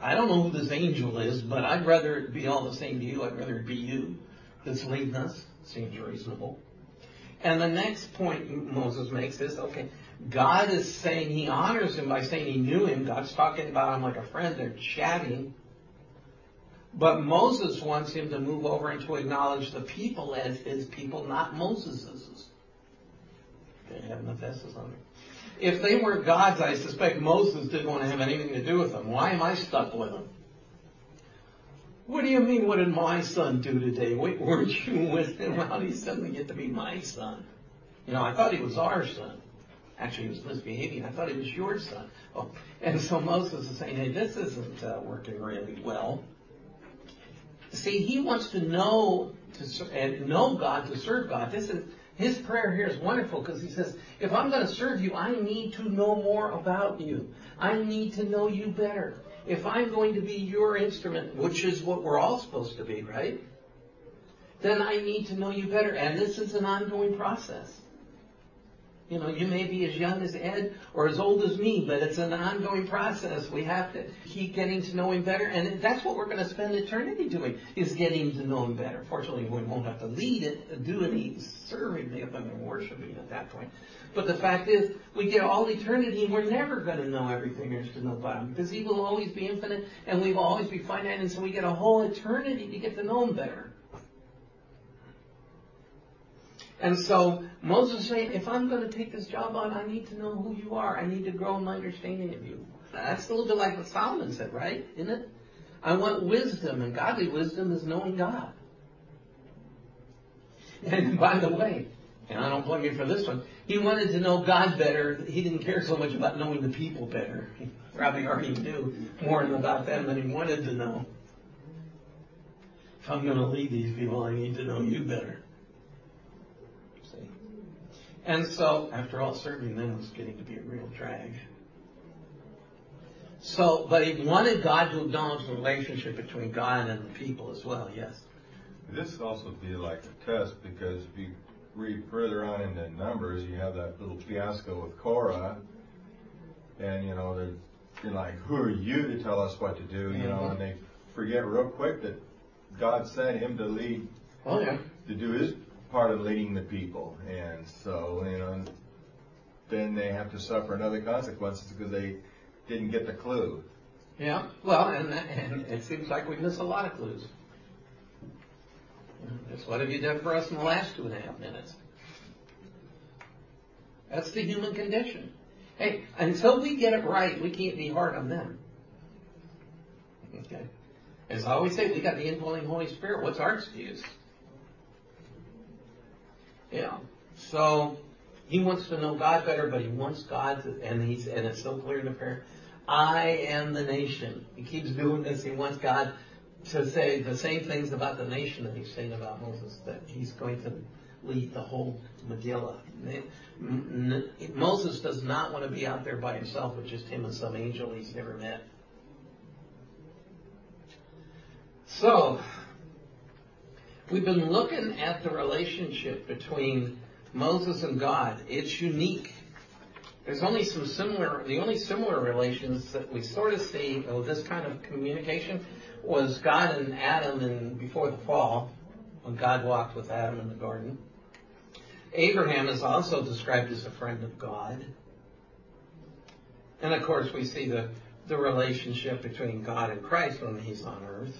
I don't know who this angel is, but I'd rather it be all the same to you. I'd rather it be you that's leading us. Seems reasonable. And the next point Moses makes is, okay, God is saying he honors him by saying he knew him. God's talking about him like a friend. They're chatting. But Moses wants him to move over and to acknowledge the people as his people, not Moses's. They have enough S's on it. If they were God's, I suspect Moses didn't want to have anything to do with them. Why am I stuck with them? What do you mean, what did my son do today? Wait, weren't you with him? How did he suddenly get to be my son? You know, I thought he was our son. Actually, he was misbehaving. I thought he was your son. Oh, and so Moses is saying, hey, this isn't uh, working really well. See, he wants to know to and know God to serve God. This is his prayer here is wonderful because he says, if I'm going to serve you, I need to know more about you. I need to know you better. If I'm going to be your instrument, which is what we're all supposed to be, right? Then I need to know you better. And this is an ongoing process. You know, you may be as young as Ed or as old as me, but it's an ongoing process. We have to keep getting to know him better, and that's what we're going to spend eternity doing, is getting to know him better. Fortunately, we won't have to lead it, do any serving them and worshiping at that point. But the fact is, we get all eternity, and we're never going to know everything there is to know about him, because he will always be infinite, and we will always be finite, and so we get a whole eternity to get to know him better. And so Moses is saying, if I'm going to take this job on, I need to know who you are. I need to grow in my understanding of you. That's a little bit like what Solomon said, right? Isn't it? I want wisdom, and godly wisdom is knowing God. And by the way, and I don't blame you for this one, he wanted to know God better. He didn't care so much about knowing the people better. He probably already knew more about them than he wanted to know. If I'm going to lead these people, I need to know you better. And so, after all, serving them was getting to be a real drag. So, but he wanted God to acknowledge the relationship between God and the people as well, yes. This also be like a test because if you read further on in the Numbers, you have that little fiasco with Korah, and you know they're, you're like, who are you to tell us what to do? You know, mm-hmm. and they forget real quick that God sent him to lead, oh yeah, to do his part of leading the people. And so, you know, then they have to suffer another consequences because they didn't get the clue. Yeah, well, and, and it seems like we miss a lot of clues. Just what have you done for us in the last two and a half minutes? That's the human condition. Hey, until we get it right, we can't be hard on them. Okay. As I always say, we got the indwelling Holy Spirit. What's our excuse? Yeah. So he wants to know God better, but he wants God to, and he's, and it's so clear in the prayer. I am the nation. He keeps doing this. He wants God to say the same things about the nation that he's saying about Moses, that he's going to lead the whole Megillah. Moses does not want to be out there by himself with just him and some angel he's never met. So, We've been looking at the relationship between Moses and God. It's unique. There's only some similar, the only similar relations that we sort of see this kind of communication was God and Adam in, before the fall, when God walked with Adam in the garden. Abraham is also described as a friend of God. And of course, we see the, the relationship between God and Christ when he's on earth.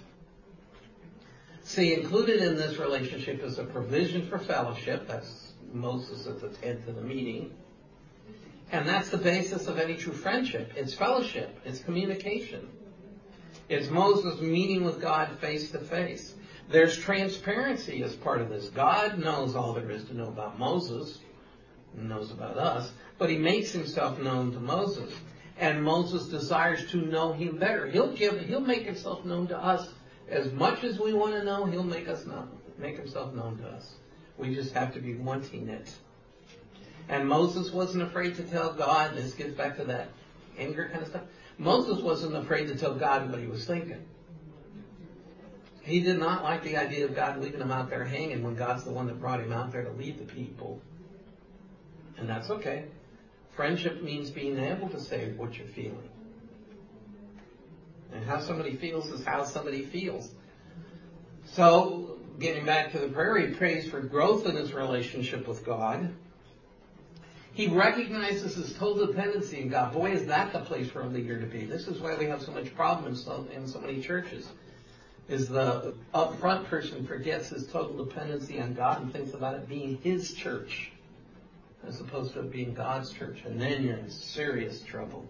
See, included in this relationship is a provision for fellowship. That's Moses at the tent of the meeting. And that's the basis of any true friendship. It's fellowship. It's communication. It's Moses meeting with God face to face. There's transparency as part of this. God knows all there is to know about Moses, knows about us, but he makes himself known to Moses. And Moses desires to know him better. He'll give, he'll make himself known to us as much as we want to know, He'll make us know, make Himself known to us. We just have to be wanting it. And Moses wasn't afraid to tell God, this gets back to that anger kind of stuff. Moses wasn't afraid to tell God what he was thinking. He did not like the idea of God leaving him out there hanging when God's the one that brought him out there to lead the people. And that's okay. Friendship means being able to say what you're feeling. And how somebody feels is how somebody feels. So, getting back to the prayer, he prays for growth in his relationship with God. He recognizes his total dependency in God. Boy, is that the place for a leader to be. This is why we have so much problem in so, in so many churches. Is the upfront person forgets his total dependency on God and thinks about it being his church as opposed to it being God's church. And then you're in serious trouble.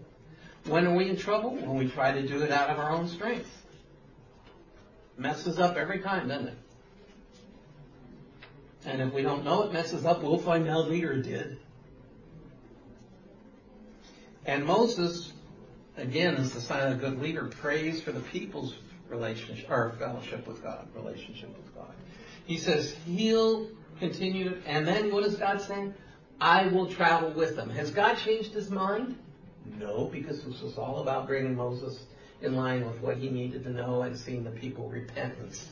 When are we in trouble? When we try to do it out of our own strength. Messes up every time, doesn't it? And if we don't know it messes up, we'll find out later it did. And Moses, again, is the sign of a good leader, prays for the people's relationship or fellowship with God, relationship with God. He says he'll continue, and then what does God say? I will travel with them. Has God changed his mind? No, because this was all about bringing Moses in line with what he needed to know and seeing the people repentance.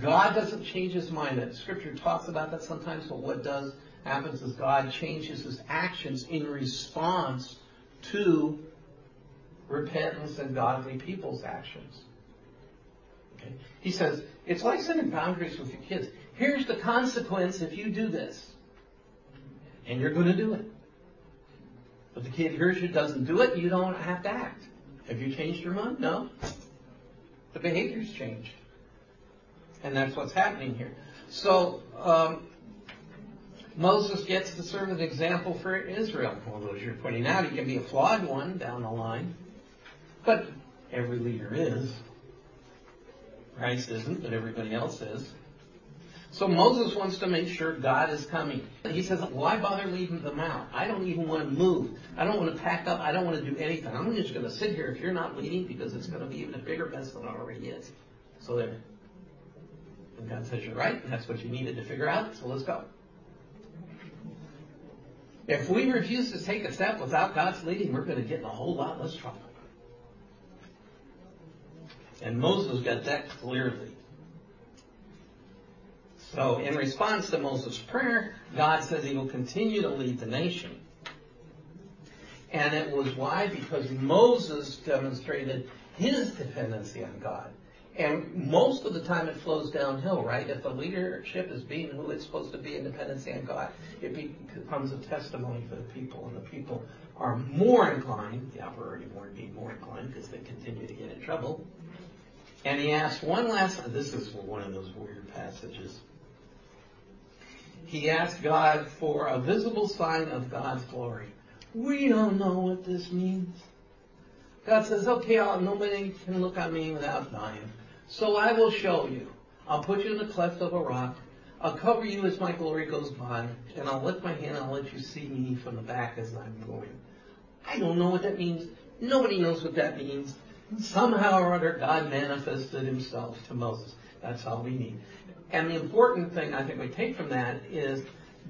God doesn't change his mind. That scripture talks about that sometimes, but what does happens is God changes his actions in response to repentance and godly people's actions. Okay? He says, it's like setting boundaries with your kids. Here's the consequence if you do this. And you're going to do it. But the kid hears you, doesn't do it, you don't have to act. Have you changed your mind? No. The behavior's changed. And that's what's happening here. So, um, Moses gets to serve as an example for Israel. Although, as you're pointing out, he can be a flawed one down the line. But every leader is. Christ isn't, but everybody else is. So Moses wants to make sure God is coming. He says, why bother leaving them out? I don't even want to move. I don't want to pack up. I don't want to do anything. I'm just going to sit here if you're not leading because it's going to be even a bigger mess than it already is. So there. And God says, you're right. That's what you needed to figure out. So let's go. If we refuse to take a step without God's leading, we're going to get in a whole lot less trouble. And Moses got that clearly. So, in response to Moses' prayer, God says he will continue to lead the nation. And it was why? Because Moses demonstrated his dependency on God. And most of the time it flows downhill, right? If the leadership is being who it's supposed to be in dependency on God, it becomes a testimony for the people. And the people are more inclined, the already more being more inclined because they continue to get in trouble. And he asked one last, this is one of those weird passages. He asked God for a visible sign of God's glory. We don't know what this means. God says, okay, I'll, nobody can look at me without dying. So I will show you. I'll put you in the cleft of a rock. I'll cover you as my glory goes by, and I'll lift my hand and I'll let you see me from the back as I'm going. I don't know what that means. Nobody knows what that means. Somehow or other, God manifested himself to Moses. That's all we need. And the important thing I think we take from that is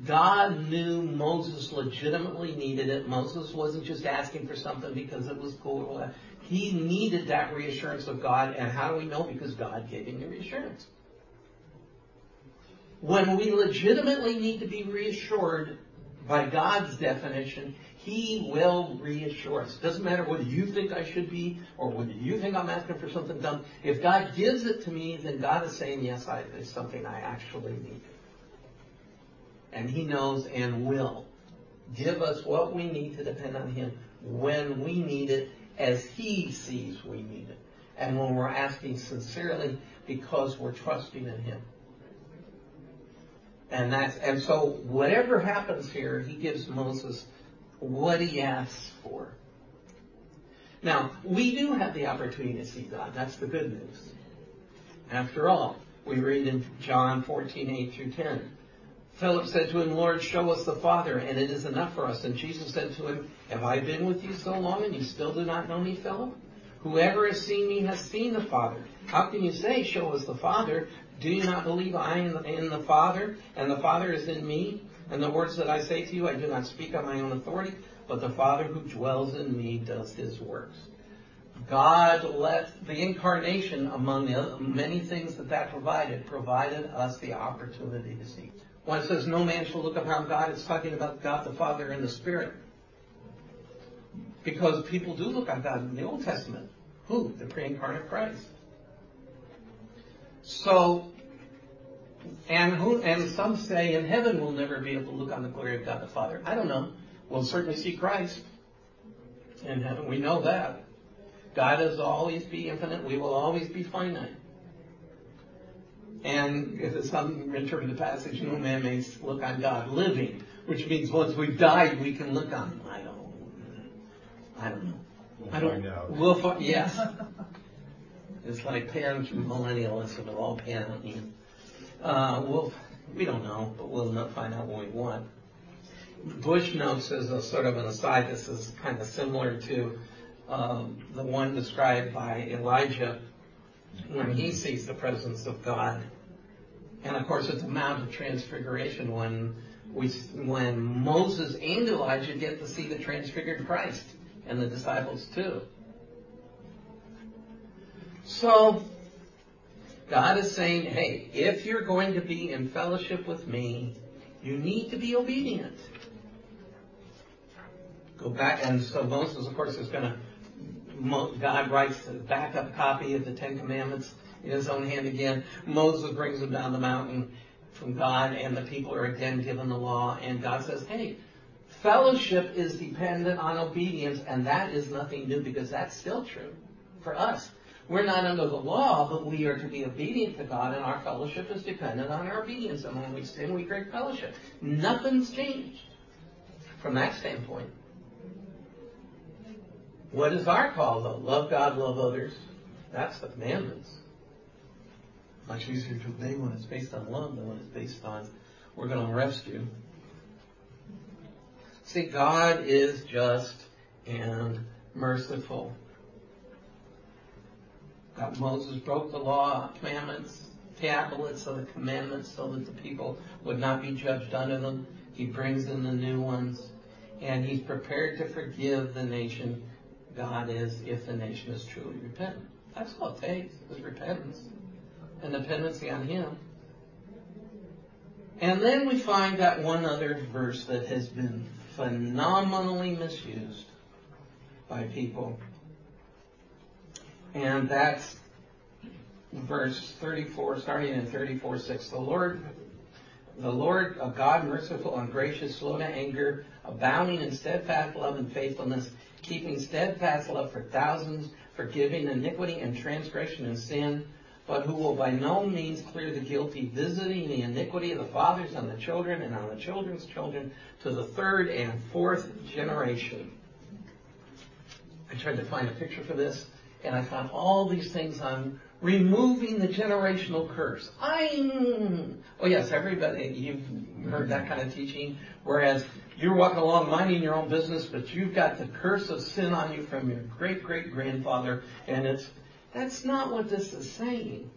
God knew Moses legitimately needed it. Moses wasn't just asking for something because it was cool. He needed that reassurance of God. And how do we know? Because God gave him the reassurance. When we legitimately need to be reassured by God's definition, He will reassure us. Doesn't matter whether you think I should be or whether you think I'm asking for something dumb. If God gives it to me, then God is saying, yes, I, it's something I actually need. And He knows and will give us what we need to depend on Him when we need it as He sees we need it. And when we're asking sincerely because we're trusting in Him. And that's and so whatever happens here, he gives Moses what he asks for. Now, we do have the opportunity to see God. That's the good news. After all, we read in John 14, 8 through 10. Philip said to him, Lord, show us the Father, and it is enough for us. And Jesus said to him, Have I been with you so long, and you still do not know me, Philip? Whoever has seen me has seen the Father. How can you say, Show us the Father? Do you not believe I am in the Father, and the Father is in me? And the words that I say to you, I do not speak on my own authority, but the Father who dwells in me does his works. God let the incarnation, among the many things that that provided, provided us the opportunity to see. When it says no man shall look upon God, it's talking about God the Father and the Spirit. Because people do look on God in the Old Testament. Who? The pre-incarnate Christ. So, And who, and some say in heaven we'll never be able to look on the glory of God the Father. I don't know. We'll certainly see Christ in heaven. We know that. God is always be infinite. We will always be finite. And if it's some interpret the passage, no man may look on God living, which means once we've died, we can look on him. I don't, I don't know. We'll I don't, find out. We'll find, yes. It's like pan millennialism, it'll all pan out. Uh, we'll, we don't know, but we'll not find out when we want. Bush notes as a sort of an aside, this is kind of similar to um, the one described by Elijah when he sees the presence of God. And of course, it's the Mount of Transfiguration when we, when Moses and Elijah get to see the transfigured Christ, and the disciples too. So, God is saying, hey, if you're going to be in fellowship with me, you need to be obedient. Go back, and so Moses, of course, is going to, God writes a backup copy of the Ten Commandments in his own hand again. Moses brings them down the mountain from God, and the people are again given the law, and God says, hey, fellowship is dependent on obedience, and that is nothing new because that's still true for us. We're not under the law, but we are to be obedient to God, and our fellowship is dependent on our obedience. And when we sin, we break fellowship. Nothing's changed from that standpoint. What is our call, though? Love God, love others. That's the commandments. Much easier to obey when it's based on love than when it's based on we're going to arrest you. See, God is just and merciful. God, Moses broke the law, commandments, tablets of the commandments so that the people would not be judged under them. He brings in the new ones. And he's prepared to forgive the nation God is if the nation is truly repentant. That's all it takes, is repentance. And dependency on him. And then we find that one other verse that has been phenomenally misused by people. And that's verse 34, starting in 34, 6. The Lord, the Lord of God, merciful and gracious, slow to anger, abounding in steadfast love and faithfulness, keeping steadfast love for thousands, forgiving iniquity and transgression and sin, but who will by no means clear the guilty, visiting the iniquity of the fathers on the children and on the children's children to the third and fourth generation. I tried to find a picture for this, and I found all these things on removing the generational curse. I'm, oh yes, everybody, you've heard that kind of teaching, whereas you're walking along minding your own business, but you've got the curse of sin on you from your great great grandfather, and it's that's not what this is saying.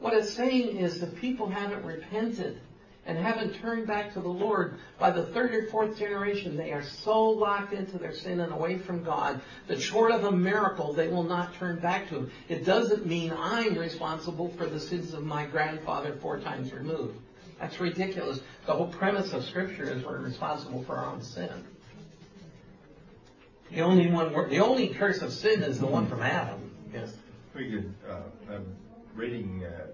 What it's saying is that people haven't repented and haven't turned back to the Lord. By the third or fourth generation, they are so locked into their sin and away from God that short of a miracle, they will not turn back to Him. It doesn't mean I'm responsible for the sins of my grandfather four times removed. That's ridiculous. The whole premise of Scripture is we're responsible for our own sin. The only one, the only curse of sin is the one from Adam. Yes. We could, uh, I'm reading, uh,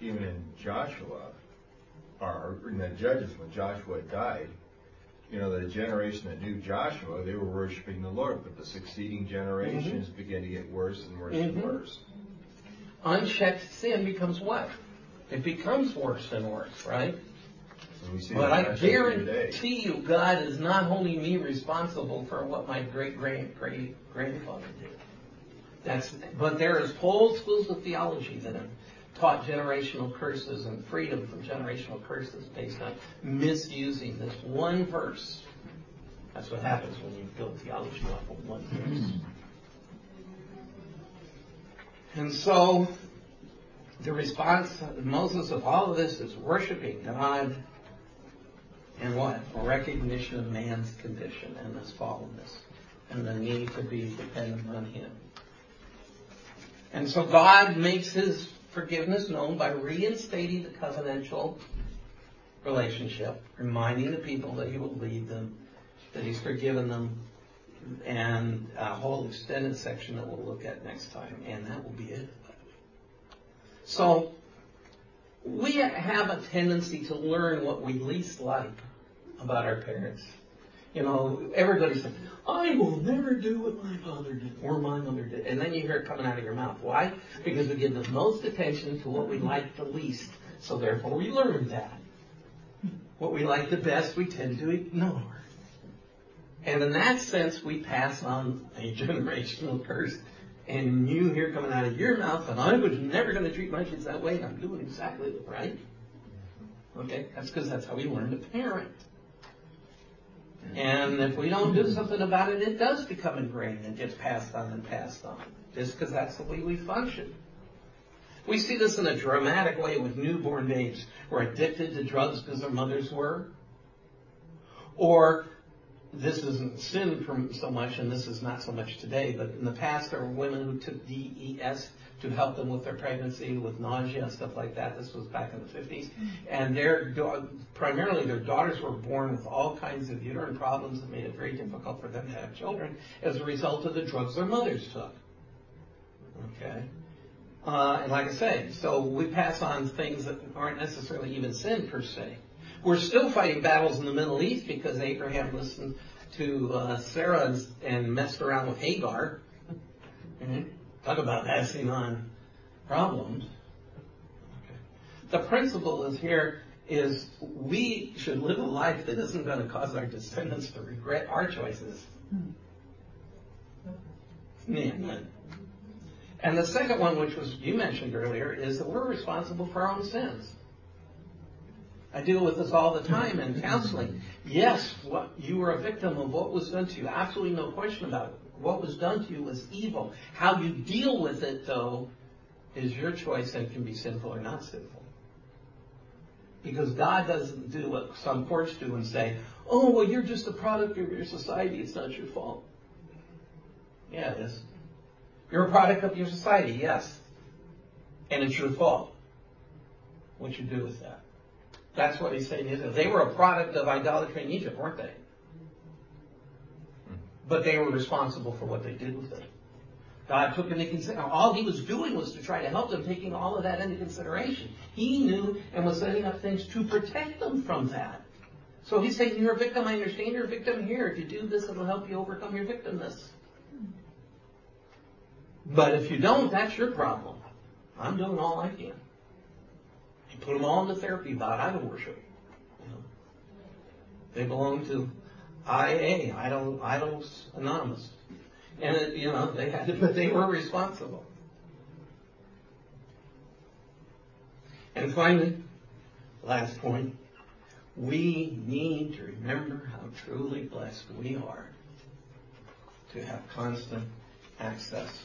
even in Joshua, or in the Judges, when Joshua died, you know, the generation that knew Joshua, they were worshiping the Lord, but the succeeding generations began to get worse and worse and Mhm. worse. Unchecked sin becomes what? It becomes worse and worse, right? And But I guarantee you, God is not holding me responsible for what my great great great grandfather did. That's, but there is whole schools of theology that have taught generational curses and freedom from generational curses based on misusing this one verse. That's what happens when you build theology off of one verse. And so, the response of Moses of all of this is worshiping God and what? A recognition of man's condition and his fallenness and the need to be dependent on him. And so God makes his forgiveness known by reinstating the covenantal relationship, reminding the people that he will lead them, that he's forgiven them, and a whole extended section that we'll look at next time, and that will be it. So, we have a tendency to learn what we least like about our parents. You know, everybody says, I will never do what my father did or my mother did. And then you hear it coming out of your mouth. Why? Because we give the most attention to what we like the least. So therefore we learn that. What we like the best, we tend to ignore. And in that sense, we pass on a generational curse. And you hear coming out of your mouth, and I was never going to treat my kids that way, and I'm doing exactly the right. Okay? That's because that's how we learn to parent. And if we don't do something about it, it does become ingrained and gets passed on and passed on. Just because that's the way we function. We see this in a dramatic way with newborn babes who are addicted to drugs because their mothers were. Or this isn't sin so much, and this is not so much today, but in the past there were women who took DES to help them with their pregnancy, with nausea and stuff like that. This was back in the 50s. And their primarily their daughters were born with all kinds of uterine problems that made it very difficult for them to have children as a result of the drugs their mothers took. Okay? Uh, and like I say, so we pass on things that aren't necessarily even sin per se. We're still fighting battles in the Middle East because Abraham listened to uh, Sarah and, and, messed around with Hagar. Mm-hmm. Talk about passing on problems. Okay. The principle is here is we should live a life that isn't going to cause our descendants to regret our choices. Amen. And the second one, which was you mentioned earlier, is that we're responsible for our own sins. I deal with this all the time in counseling. Yes, what, you were a victim of what was done to you. Absolutely no question about it. What was done to you was evil. How you deal with it, though, is your choice and can be sinful or not sinful. Because God doesn't do what some courts do and say, oh, well, you're just a product of your society. It's not your fault. Yeah, it is. You're a product of your society, yes. And it's your fault. What you do with that. That's what he's saying. They were a product of idolatry in Egypt, weren't they? But they were responsible for what they did with it. God took into consideration, all he was doing was to try to help them, taking all of that into consideration. He knew and was setting up things to protect them from that. So he's saying, you're a victim, I understand you're a victim here. If you do this, it'll help you overcome your victimness. But if you don't, that's your problem. I'm doing all I can. You put them all into therapy about idol worship. You know. They belong to IA, Idol, Idols Anonymous. And, it, you know, they had to, but they were responsible. And finally, last point, we need to remember how truly blessed we are to have constant access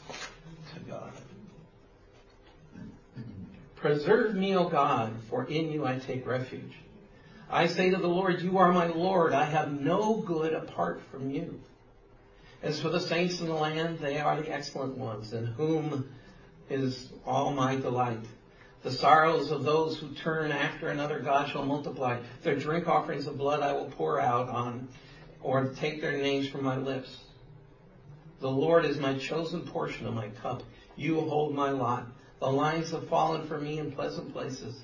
to God. Preserve me, O God, for in you I take refuge. I say to the Lord, You are my Lord. I have no good apart from you. As for the saints in the land, they are the excellent ones, in whom is all my delight. The sorrows of those who turn after another God shall multiply. Their drink offerings of blood I will pour out on, or take their names from my lips. The Lord is my chosen portion of my cup. You hold my lot. The lines have fallen for me in pleasant places.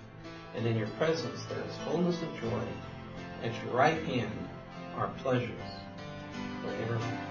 and in your presence there is fullness of joy. At your right hand are pleasures forevermore.